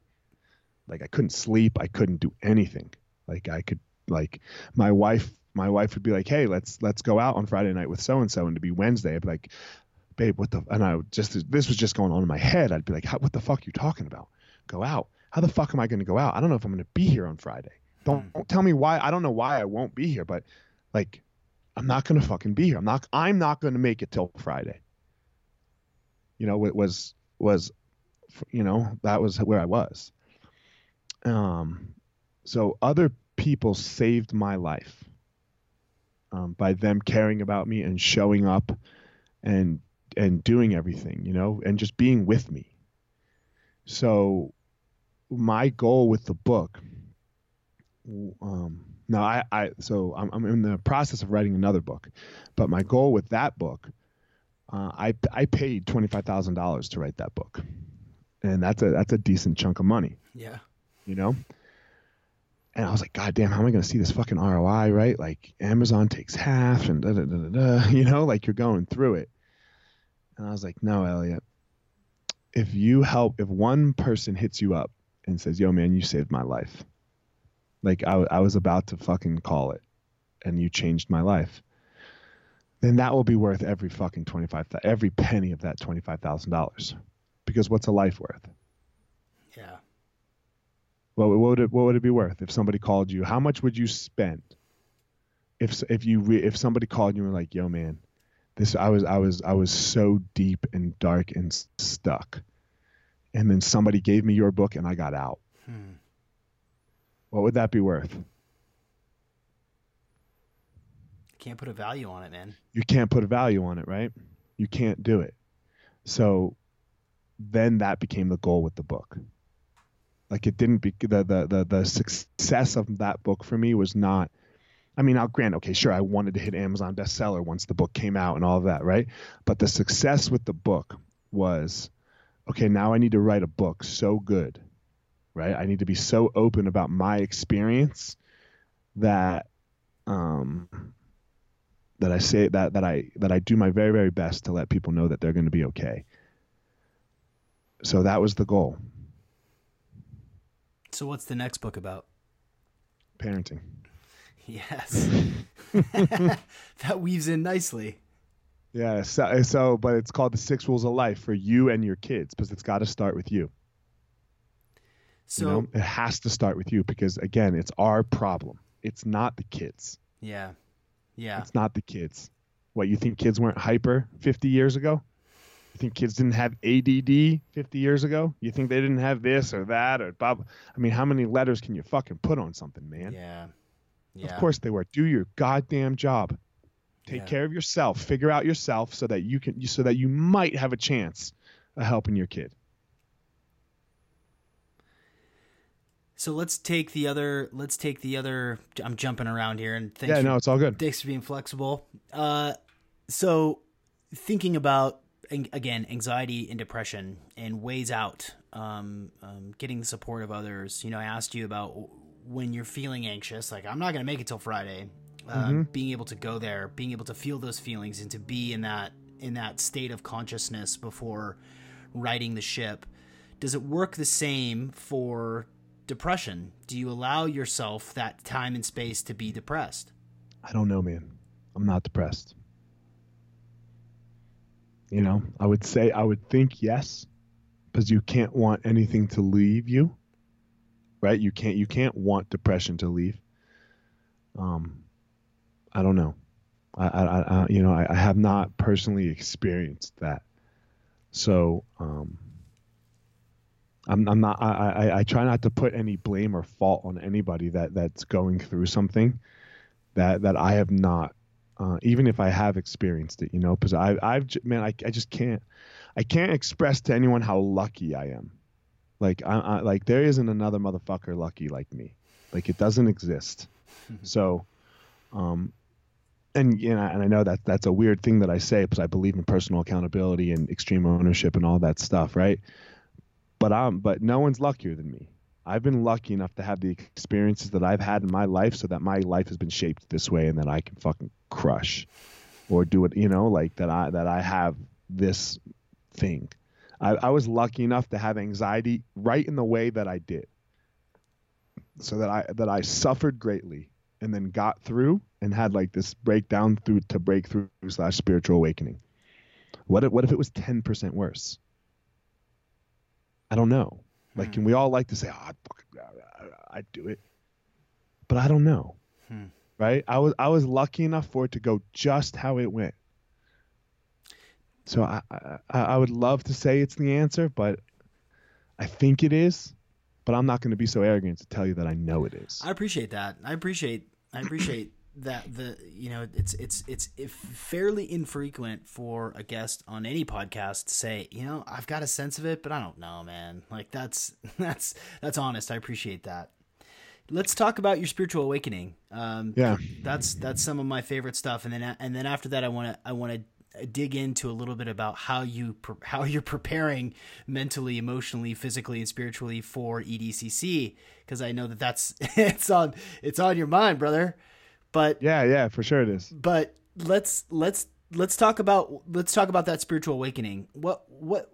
Like I couldn't sleep, I couldn't do anything. Like I could like my wife my wife would be like, "Hey, let's let's go out on Friday night with so and so," and to be Wednesday, I'd be like, "Babe, what the?" And I would just this was just going on in my head. I'd be like, "What the fuck are you talking about? Go out? How the fuck am I going to go out? I don't know if I'm going to be here on Friday. Don't, don't tell me why. I don't know why I won't be here, but like, I'm not going to fucking be here. I'm not. I'm not going to make it till Friday. You know, it was was, you know, that was where I was. Um, so other people saved my life um, by them caring about me and showing up and and doing everything, you know, and just being with me. So my goal with the book, um, now I, I so I'm, I'm in the process of writing another book, but my goal with that book, uh, I I paid twenty five thousand dollars to write that book, and that's a that's a decent chunk of money Yeah. you know? And I was like, God damn, how am I going to see this fucking ROI, right? Like Amazon takes half and da da da da, da *laughs* you know, like you're going through it. And I was like, no, Elliot, if you help, if one person hits you up and says, yo, man, you saved my life, like I, I was about to fucking call it and you changed my life, then that will be worth every fucking 25, every penny of that $25,000. Because what's a life worth? Yeah. What, what would it what would it be worth if somebody called you? How much would you spend if if you re, if somebody called you and were like, "Yo, man, this I was I was I was so deep and dark and stuck," and then somebody gave me your book and I got out. Hmm. What would that be worth? Can't put a value on it, man. You can't put a value on it, right? You can't do it. So then that became the goal with the book. Like it didn't be the the the, the success of that book for me was not. I mean, I'll grant, okay, sure, I wanted to hit Amazon bestseller once the book came out and all of that, right? But the success with the book was, okay, now I need to write a book so good, right? I need to be so open about my experience that, um, that I say that that I that I do my very very best to let people know that they're going to be okay. So that was the goal, So what's the next book about? parenting. Yes. *laughs* that weaves in nicely. Yeah, so, so but it's called the six rules of life for you and your kids because it's got to start with you. So you know, it has to start with you because again, it's our problem. It's not the kids. yeah. Yeah. It's not the kids. What you think kids weren't hyper 50 years ago? You think kids didn't have ADD 50 years ago? You think they didn't have this or that or Bob? I mean, how many letters can you fucking put on something, man? Yeah. Yeah. Of course they were. Do your goddamn job. Take Yeah. care of yourself. Figure out yourself so that you can so that you might have a chance of helping your kid. So let's take the other. Let's take the other. I'm jumping around here, and thanks. yeah, for, no, it's all good. thanks for being flexible. Uh, so thinking about again anxiety and depression and ways out, um, um, getting the support of others. You know, I asked you about when you're feeling anxious, like I'm not going to make it till Friday. Um, Being able to go there, being able to feel those feelings, and to be in that in that state of consciousness before riding the ship. Does it work the same for depression? Do you allow yourself that time and space to be depressed? I don't know, man. I'm not depressed. You know, I would say I would think yes, because you can't want anything to leave you. Right? You can't you can't want depression to leave. Um I don't know. I I, I you know, I, I have not personally experienced that. So, um I'm, I'm not I, I, I try not to put any blame or fault on anybody that that's going through something that that I have not, uh, even if I have experienced it, you know, because I I've man I, I just can't I can't express to anyone how lucky I am. Like I, I like there isn't another motherfucker lucky like me. Like it doesn't exist. *laughs* so, um, and you know, and I know that that's a weird thing that I say because I believe in personal accountability and extreme ownership and all that stuff, right? But um, but no one's luckier than me. I've been lucky enough to have the experiences that I've had in my life so that my life has been shaped this way and that I can fucking crush or do it, you know, like that I that I have this thing. I, I was lucky enough to have anxiety right in the way that I did. So that I that I suffered greatly and then got through and had like this breakdown through to breakthrough slash spiritual awakening. What if what if it was ten percent worse? I don't know. Like, hmm. can we all like to say, "Oh, I'd, fucking, ah, ah, I'd do it," but I don't know. Hmm. Right? I was I was lucky enough for it to go just how it went. So I, I I would love to say it's the answer, but I think it is. But I'm not going to be so arrogant to tell you that I know it is. I appreciate that. I appreciate. I appreciate that the you know it's it's it's fairly infrequent for a guest on any podcast to say you know I've got a sense of it, but I don't know, man. Like that's *laughs* that's that's honest. I appreciate that. Let's talk about your spiritual awakening. Um, Yeah. that's that's some of my favorite stuff, and then and then after that, I want to I want to dig into a little bit about how you pre- how you're preparing mentally, emotionally, physically, and spiritually for EDCC because I know that that's *laughs* it's on it's on your mind, brother. But Yeah, yeah, for sure it is. but let's let's let's talk about let's talk about that spiritual awakening. What what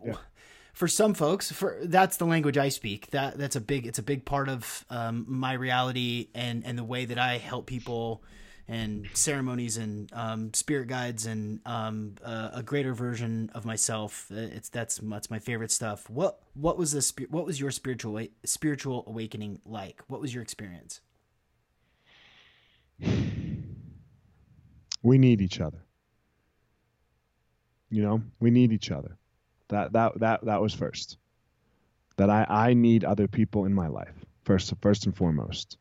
for some folks for that's the language I speak. That that's a big it's a big part of um, my reality and and the way that I help people and ceremonies and um, spirit guides and um, uh, a greater version of myself. It's that's that's my favorite stuff. What what was the what was your spiritual spiritual awakening like? What was your experience? *sighs* we need each other. You know, we need each other. That that that that was first. That I I need other people in my life first first and foremost.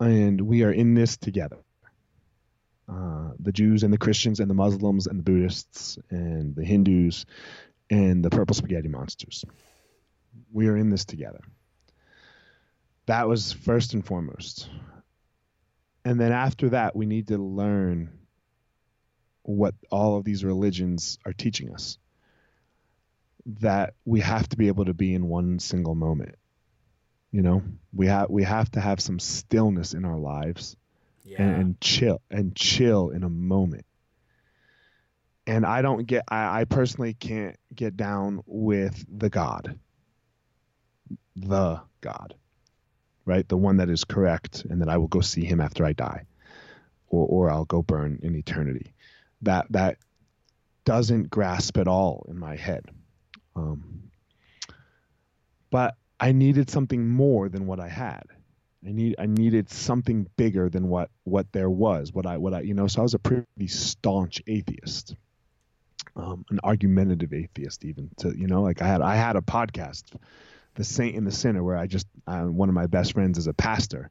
And we are in this together. Uh, the Jews and the Christians and the Muslims and the Buddhists and the Hindus and the purple spaghetti monsters. We are in this together. That was first and foremost and then after that we need to learn what all of these religions are teaching us that we have to be able to be in one single moment you know? We have we have to have some stillness in our lives Yeah. and, and chill and chill in a moment. And i don't get I, I personally can't get down with the god. The god right? The one that is correct, and that I will go see him after I die, or or I'll go burn in eternity. That that doesn't grasp at all in my head. Um, but I needed something more than what I had. I need I needed something bigger than what what there was. What I what I you know. So I was a pretty staunch atheist, um, an argumentative atheist even. To you know, like I had I had a podcast, the Saint and the Sinner, where I just uh, one of my best friends is a pastor,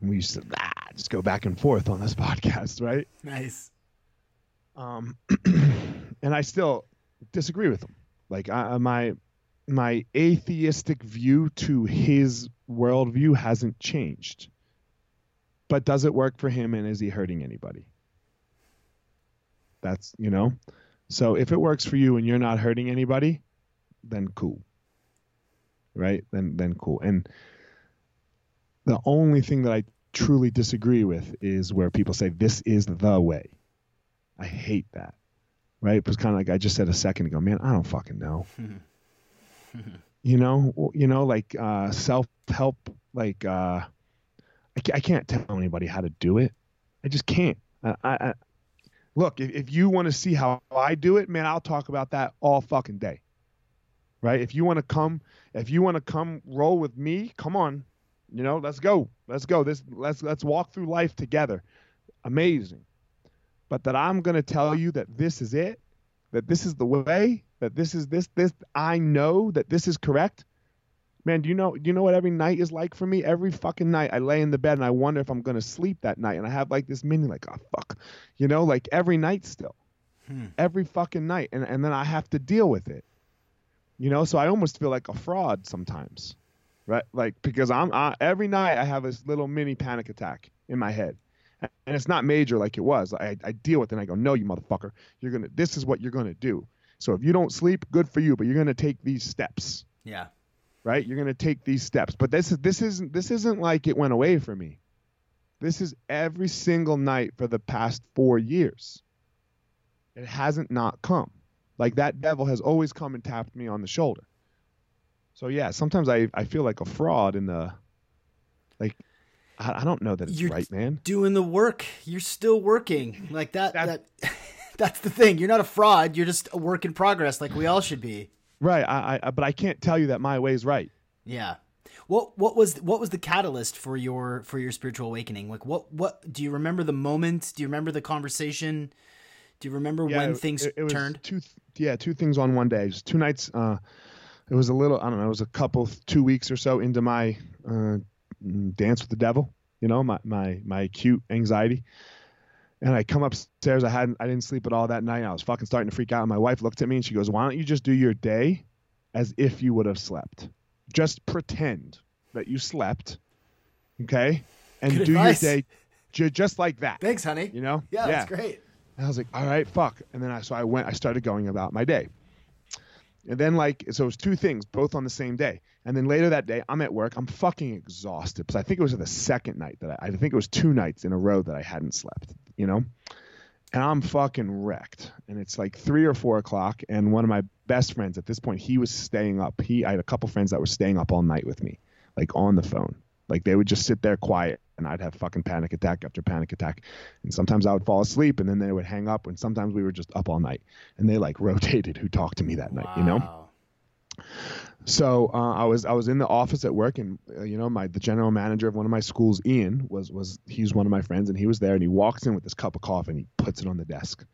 and we used to ah, just go back and forth on this *laughs* podcast, right? Nice. Um, *clears throat* and I still disagree with him. Like I, my my atheistic view to his worldview hasn't changed. But does it work for him and is he hurting anybody? That's, you know? So if it works for you and you're not hurting anybody, then cool. Right? Then then cool. And the only thing that I truly disagree with is where people say this is the way. I hate that. Right? It was kind of like I just said a second ago, man, I don't fucking know. *laughs* you know, you know, like uh, self help, like uh, I, I can't tell anybody how to do it. I just can't. I, I look if, if you want to see how I do it, man, I'll talk about that all fucking day. Right? If you want to come, if you want to come roll with me, come on. You know, let's go. Let's go. This let's let's walk through life together. Amazing. But that I'm going to tell you that this is it, that this is the way, that this is this this I know that this is correct. Man, do you know do you know what every night is like for me? Every fucking night I lay in the bed and I wonder if I'm gonna sleep that night and I have like this mini like, oh fuck. You know, like every night still. Hmm. Every fucking night. And and then I have to deal with it. You know, so I almost feel like a fraud sometimes. Right? Like because I'm I, every night I have this little mini panic attack in my head and it's not major like it was. I, I deal with it and I go, no, you motherfucker, you're gonna. This is what you're gonna do. So if you don't sleep, good for you, but you're gonna take these steps. Yeah. Right. You're gonna take these steps. But this is this isn't this isn't like it went away for me. This is every single night for the past four years. It hasn't not come. Like that devil has always come and tapped me on the shoulder. So yeah, sometimes I I feel like a fraud in the like I, I don't know that it's You're right, man. Doing the work. You're still working. Like that that, that *laughs* that's the thing. You're not a fraud. You're just a work in progress, like we all should be. Right. I, I but I can't tell you that my way is right. Yeah. What what was what was the catalyst for your for your spiritual awakening? Like what what do you remember the moment? Do you remember the conversation? Do you remember yeah, when things it, it turned? Two yeah, two things on one day. Just two nights. Uh, it was a little I don't know. It was a couple two weeks or so into my uh, dance with the devil. You know, my my my acute anxiety. And I come upstairs. I hadn't I didn't sleep at all that night. I was fucking starting to freak out. And my wife looked at me and she goes, "Why don't you just do your day as if you would have slept? Just pretend that you slept, okay, and Good do advice. your day j- just like that." Thanks, honey. You know? Yeah, yeah. that's great. And I was like, "All right, fuck." And then I so I went. I started going about my day. And then like so it was two things both on the same day. And then later that day I'm at work. I'm fucking exhausted because I think it was the second night that I, I think it was two nights in a row that I hadn't slept. You know. And I'm fucking wrecked. And it's like three or four o'clock. And one of my best friends at this point, he was staying up. He I had a couple friends that were staying up all night with me, like on the phone. Like they would just sit there quiet and I'd have fucking panic attack after panic attack. And sometimes I would fall asleep and then they would hang up and sometimes we were just up all night. And they like *laughs* rotated who talked to me that wow. night, you know? So uh, I was I was in the office at work, and uh, you know my the general manager of one of my schools, Ian, was was he's one of my friends, and he was there, and he walks in with this cup of coffee, and he puts it on the desk,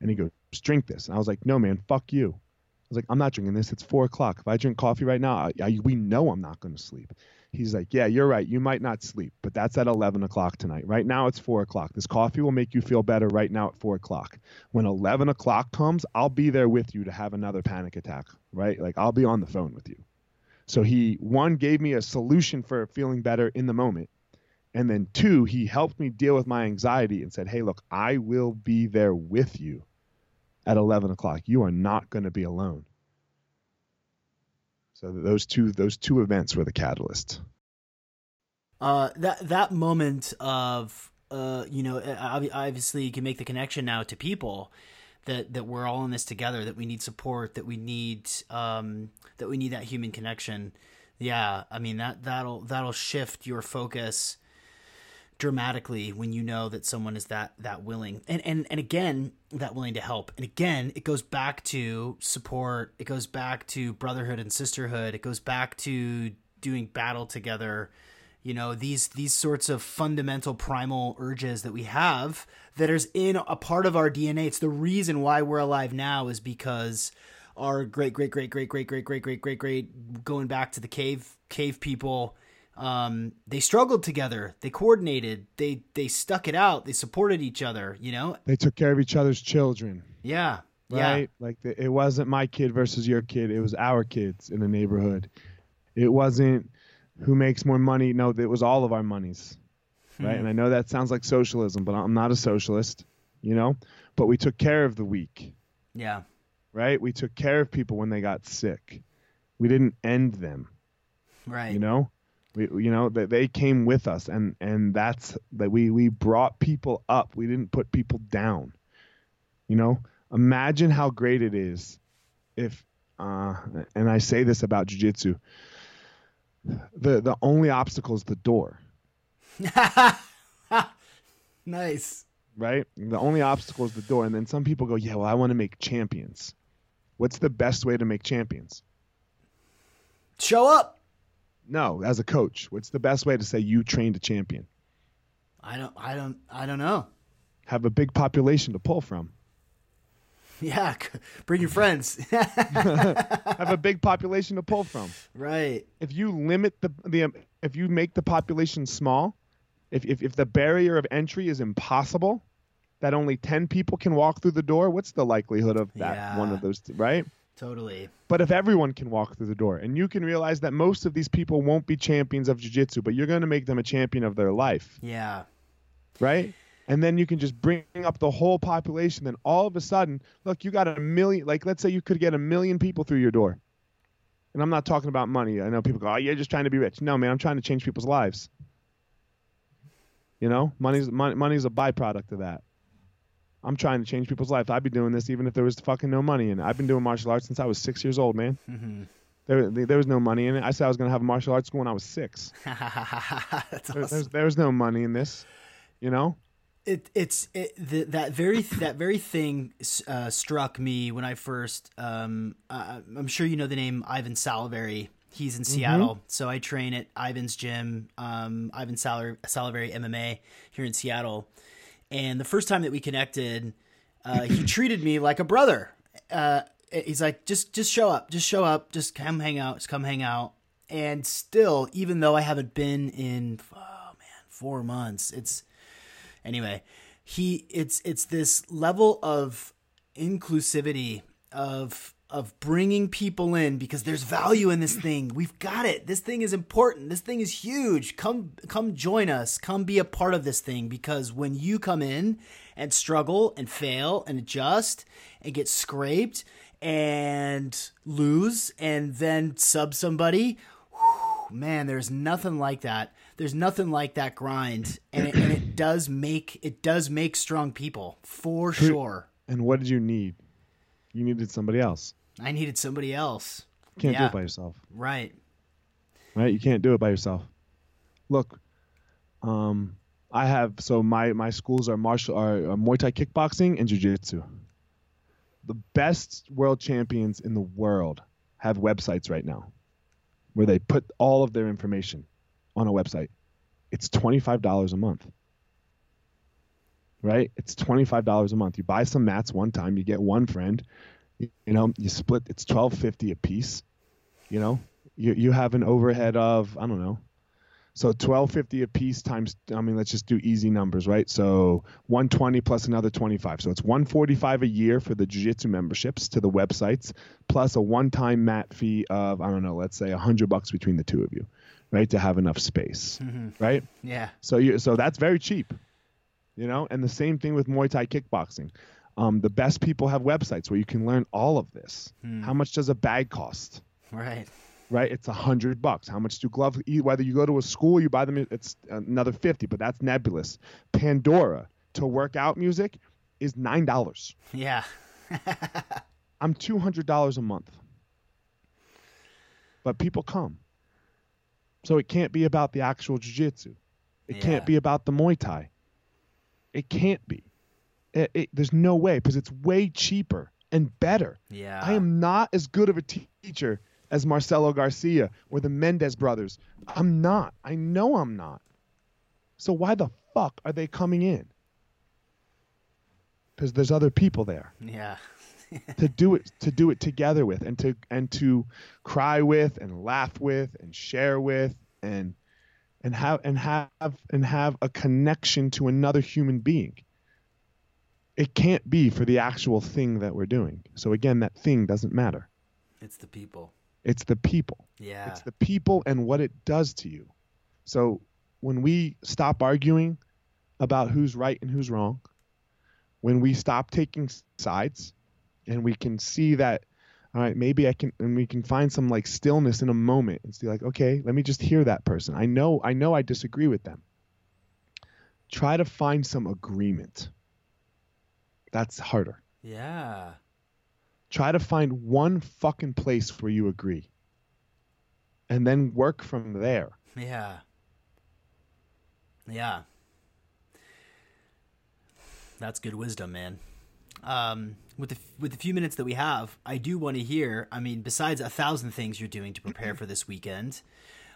and he goes, "Drink this." And I was like, "No, man, fuck you." I was like, "I'm not drinking this. It's four o'clock. If I drink coffee right now, I, I, we know I'm not going to sleep." He's like, Yeah, you're right. You might not sleep, but that's at 11 o'clock tonight. Right now, it's four o'clock. This coffee will make you feel better right now at four o'clock. When 11 o'clock comes, I'll be there with you to have another panic attack, right? Like, I'll be on the phone with you. So he, one, gave me a solution for feeling better in the moment. And then two, he helped me deal with my anxiety and said, Hey, look, I will be there with you at 11 o'clock. You are not going to be alone. So those two those two events were the catalyst. Uh, that that moment of uh, you know, obviously you can make the connection now to people that that we're all in this together. That we need support. That we need um, that we need that human connection. Yeah, I mean that that'll that'll shift your focus dramatically when you know that someone is that that willing. And and and again that willing to help. And again it goes back to support. It goes back to brotherhood and sisterhood. It goes back to doing battle together. You know these these sorts of fundamental primal urges that we have that is in a part of our DNA. It's the reason why we're alive now is because our great great great great great great great great great great going back to the cave cave people um, they struggled together they coordinated they they stuck it out they supported each other you know They took care of each other's children, yeah right? Like the, it wasn't my kid versus your kid. It was our kids in the neighborhood. It wasn't who makes more money. No, it was all of our monies, right? And I know that sounds like socialism, but I'm not a socialist, you know. But we took care of the weak. yeah right? We took care of people when they got sick. We didn't end them, right you know. We, you know, that they came with us, and and that's that we we brought people up. We didn't put people down. You know, imagine how great it is if, uh, and I say this about jujitsu. The the only obstacle is the door, *laughs* nice right? The only obstacle is the door, and then some people go, yeah, well, I want to make champions. What's the best way to make champions? show up No, as a coach, what's the best way to say you trained a champion? i don't i don't i don't know Have a big population to pull from. *laughs* yeah bring your friends *laughs* Have a big population to pull from. right If you limit the the if you make the population small, if if, if the barrier of entry is impossible, that only 10 people can walk through the door, what's the likelihood of that one of those, right? Totally But if everyone can walk through the door and you can realize that most of these people won't be champions of jiu-jitsu, but you're going to make them a champion of their life. yeah right? And then you can just bring up the whole population. Then all of a sudden, look, you got a million. Like, let's say you could get a million people through your door. And I'm not talking about money. I know people go, "Oh, you're just trying to be rich." No, man, I'm trying to change people's lives. You know, money's money, money's a byproduct of that. I'm trying to change people's lives. I'd be doing this even if there was fucking no money in it. I've been doing martial arts since I was six years old, man. mm-hmm. There, there was no money in it. I said I was going to have a martial arts school when I was six. *laughs* that's There, awesome there's, there's no money in this, you know. it it's it, the, that very that very thing uh, struck me when I first. Um, uh, I'm sure you know the name Ivan Salaverry. He's in Seattle, so I train at Ivan's gym, um, Ivan Salaverry MMA here in Seattle. And the first time that we connected, uh, he *clears throat* treated me like a brother. Uh, he's like, just just show up, just show up, just come hang out, just come hang out. And still, even though I haven't been in, oh man, four months, it's anyway he it's it's this level of inclusivity of of bringing people in because there's value in this thing. We've got it. This thing is important. This thing is huge. Come come join us. Come be a part of this thing because when you come in and struggle and fail and adjust and get scraped and lose and then sub somebody man there's nothing like that. There's nothing like that grind. And it, and it *clears throat* does make it does make strong people for sure. And what did you need? You needed somebody else. I needed somebody else You can't do it by yourself, right right? You can't do it by yourself. Look, um, I have so my my schools are martial are, are Muay Thai kickboxing and jiu-jitsu. The best world champions in the world have websites right now where they put all of their information on a website. It's $25 a month. Right? It's $25 a month. You buy some mats one time, you get one friend, you, know, you split it's 12.50 a piece. You know, you you have an overhead of, I don't know, so 1250 a piece times I mean let's just do easy numbers, right? So 120 plus another 25. So it's 145 a year for the jiu-jitsu memberships to the websites plus a one-time mat fee of I don't know, let's say 100 bucks between the two of you, right? To have enough space, mm-hmm. right? yeah So you so that's very cheap. You know, and the same thing with Muay Thai kickboxing. Um, the best people have websites where you can learn all of this. How much does a bag cost? right right? It's a hundred bucks. How much do gloves? Whether you go to a school, you buy them, it's another fifty, but that's nebulous. Pandora to work out music is nine dollars. yeah *laughs* I'm two hundred dollars a month, but people come. So it can't be about the actual jiu-jitsu. It Yeah. can't be about the Muay Thai. It can't be. It, it, there's no way because it's way cheaper and better. yeah I am not as good of a teacher as Marcelo Garcia or the Mendes brothers. I'm not. I know I'm not. So why the fuck are they coming in? Because there's other people there Yeah. *laughs* to do it to do it together with and to and to cry with and laugh with and share with and and have and have and have a connection to another human being it can't be for the actual thing that we're doing. So again that thing doesn't matter. It's the people. it's the people. Yeah. it's the people and what it does to you. So when we stop arguing about who's right and who's wrong when we stop taking sides and we can see that all right maybe i can and we can find some like stillness in a moment and see like okay let me just hear that person. I know i know i disagree with them. Try to find some agreement that's harder yeah. try to find one fucking place where you agree and then work from there Yeah. Yeah. That's good wisdom, man. Um, with the with the few minutes that we have, I do want to hear. I mean, besides a thousand things you're doing to prepare for this weekend,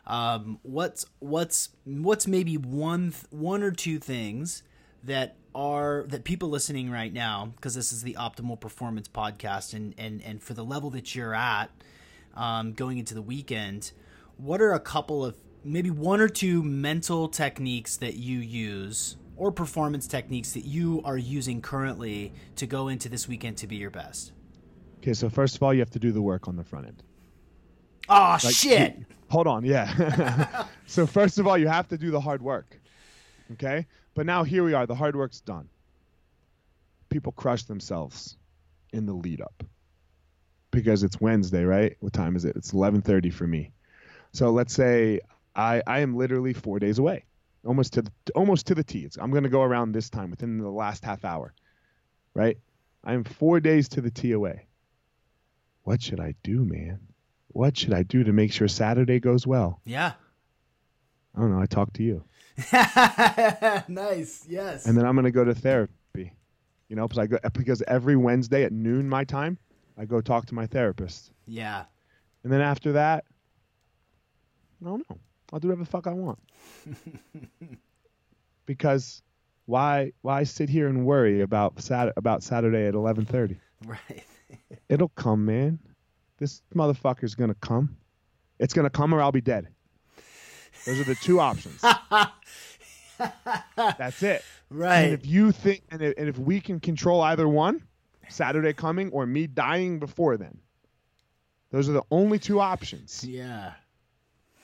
um, what's what's what's maybe one th- one or two things that are that people listening right now because this is the optimal performance podcast and and and for the level that you're at um, going into the weekend what are a couple of maybe one or two mental techniques that you use or performance techniques that you are using currently to go into this weekend to be your best? Okay so first of all you have to do the work on the front end. Oh Like, shit! You- hold on yeah. *laughs* So first of all you have to do the hard work okay but now here we are the hard work's done. People crush themselves in the lead up. Because it's wednesday right? What time is it? It's 11.30 for me. So let's say i i am literally four days away. Almost to the, almost to the t. It's, i'm going to go around this time within the last half hour right? I am four days to the t away. What should i do man? What should i do to make sure saturday goes well? Yeah. I don't know i talk to you *laughs* nice yes and then I'm gonna go to therapy. You know, because I go because every Wednesday at noon my time, I go talk to my therapist, yeah and then after that, I don't know. I'll do whatever the fuck I want. *laughs* because why why sit here and worry about Sat about Saturday at 11:30? right *laughs* It'll come, man. This motherfucker's gonna come. It's gonna come or I'll be dead. Those are the two options. *laughs* That's it. And right if you think, and if, and if we can control either one, Saturday coming or me dying before then, those are the only two options. yeah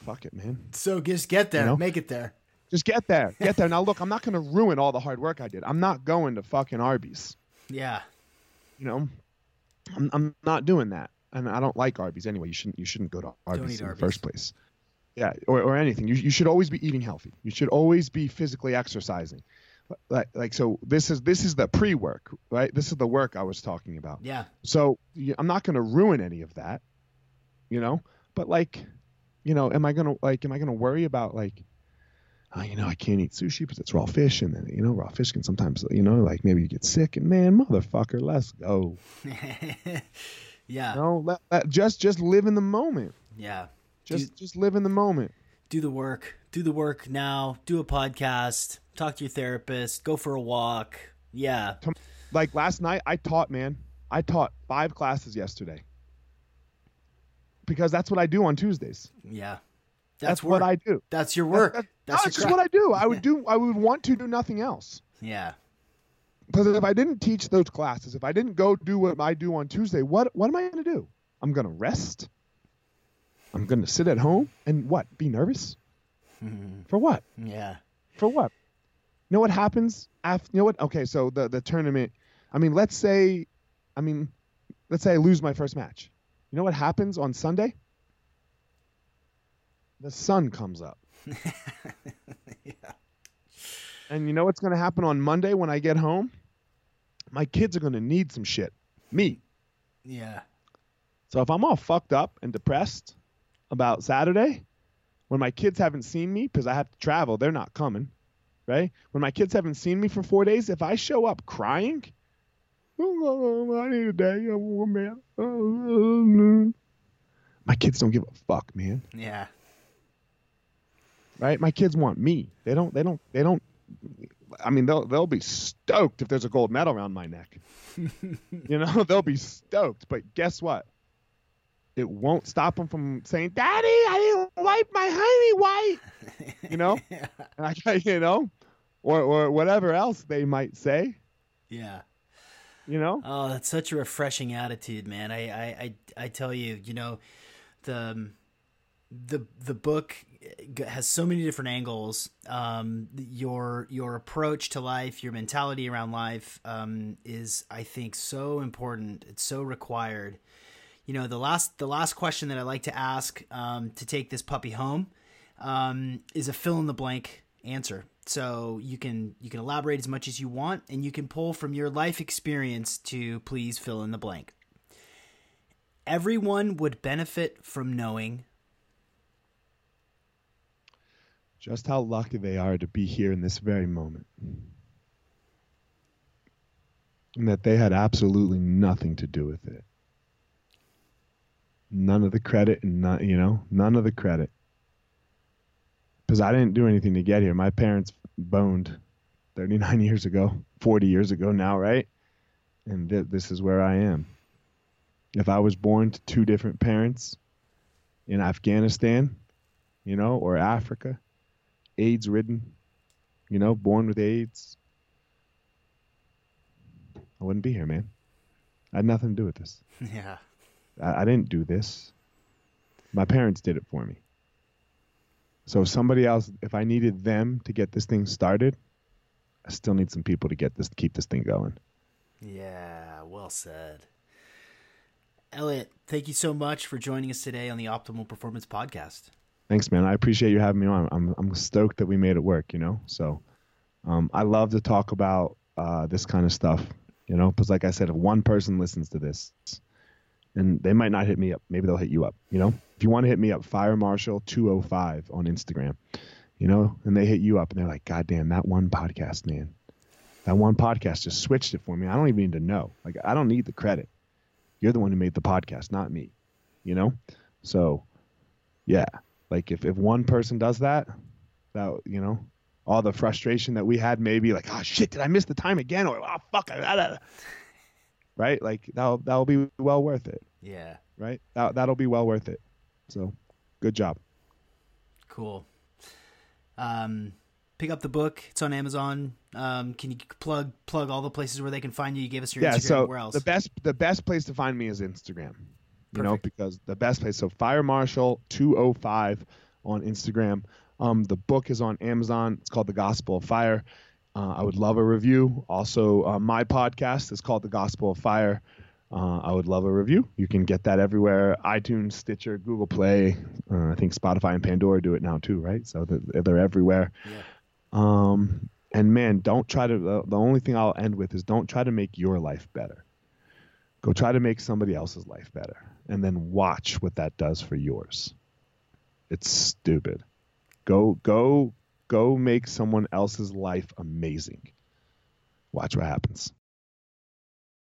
Fuck it, man. so just get there You know? make it there Just get there. *laughs* Get there. Now, look, I'm not going to ruin all the hard work I did. I'm not going to fucking Arby's. yeah You know, I'm, I'm not doing that. And I don't like Arby's anyway. You shouldn't you shouldn't go to Arby's in Arby's. the first place. Yeah, or, or anything. You, you should always be eating healthy. You should always be physically exercising. Like like so this is this is the pre-work, right? This is the work I was talking about. yeah So I'm not going to ruin any of that, you know. But like, you know, am I gonna like, am I gonna worry about like, oh, you know, I can't eat sushi because it's raw fish, and then you know, raw fish can sometimes, you know, like maybe you get sick, and man, motherfucker, let's go. *laughs* yeah No, just just live in the moment. yeah Just just live in the moment. do the work do the work now do a podcast talk to your therapist go for a walk yeah Like last night, I taught, man. I taught five classes yesterday because that's what I do on Tuesdays. yeah That's, that's, what. I do. that's your work That's, that's, that's just what I do. I would do. I would want to do nothing else. yeah Because if I didn't teach those classes, if I didn't go do what I do on Tuesday, what what am I going to do? I'm going to rest. I'm going to sit at home and what? Be nervous? *laughs* For what? yeah For what? You know what happens after? You know what? Okay, so the the tournament. I mean, let's say, I mean, let's say I lose my first match. You know what happens on Sunday? The sun comes up. *laughs* Yeah. And you know what's going to happen on Monday when I get home? My kids are going to need some shit. Me. yeah So if I'm all fucked up and depressed about Saturday, when my kids haven't seen me because I have to travel, they're not coming, right? When my kids haven't seen me for four days, if I show up crying, oh, I need a day, oh, man. My kids don't give a fuck, man. Yeah. Right? My kids want me. They don't. They don't. They don't. I mean, they'll they'll be stoked if there's a gold medal around my neck. *laughs* you know, *laughs* they'll be stoked. But guess what? It won't stop them from saying, "Daddy, I didn't wipe my honey white." You know, *laughs* I, *laughs* you know, or or whatever else they might say. Yeah. You know. Oh, that's such a refreshing attitude, man. I I I, I tell you, you know, the um, the the book has so many different angles. Um, your your approach to life, your mentality around life, um, is I think so important. It's so required. You know, the last the last question that I like to ask um, to take this puppy home um, is a fill in the blank answer. So you can you can elaborate as much as you want, and you can pull from your life experience to please fill in the blank. Everyone would benefit from knowing just how lucky they are to be here in this very moment. And that they had absolutely nothing to do with it. None of the credit and not, you know, none of the credit. Because I didn't do anything to get here. My parents boned 39 *laughs* years ago, 40 years ago now, right? And th- this is where I am. If I was born to two different parents in Afghanistan, you know, or Africa, AIDS ridden, you know, born with AIDS, I wouldn't be here, man. I had nothing to do with this. *laughs* Yeah. I, I didn't do this. My parents did it for me. So if somebody else, if I needed them to get this thing started, I still need some people to get this, to keep this thing going. Yeah, well said. Elliot, thank you so much for joining us today on the Optimal Performance Podcast. Thanks, man. I appreciate you having me on. I'm I'm stoked that we made it work. You know, so um, I love to talk about uh, this kind of stuff. You know, because like I said, if one person listens to this, and they might not hit me up, maybe they'll hit you up. You know, if you want to hit me up, Fire Marshal 205 on Instagram. You know, and they hit you up and they're like, God damn, that one podcast, man. That one podcast just switched it for me. I don't even need to know. Like, I don't need the credit. You're the one who made the podcast, not me. You know? So, yeah. Like, if, if one person does that, that, you know, all the frustration that we had, maybe like, oh shit, did I miss the time again? Or, oh fuck. Right? Like, that'll, that'll be well worth it. Yeah. Right? That, that'll be well worth it. So, good job. Cool. Um, pick up the book. It's on Amazon. Um, can you plug plug all the places where they can find you? You gave us your yeah, Instagram. so where else? the best the best place to find me is Instagram. You know, because the best place. So Fire Marshal two oh five on Instagram. Um, the book is on Amazon. It's called The Gospel of Fire. Uh, I would love a review. Also, uh, my podcast is called The Gospel of Fire. Uh, I would love a review. You can get that everywhere: iTunes, Stitcher, Google Play. Uh, I think Spotify and Pandora do it now too, right? So they're, they're everywhere. Yeah. Um, and man, don't try to. The only thing I'll end with is don't try to make your life better. Go try to make somebody else's life better, and then watch what that does for yours. It's stupid. Go, go, go! Make someone else's life amazing. Watch what happens.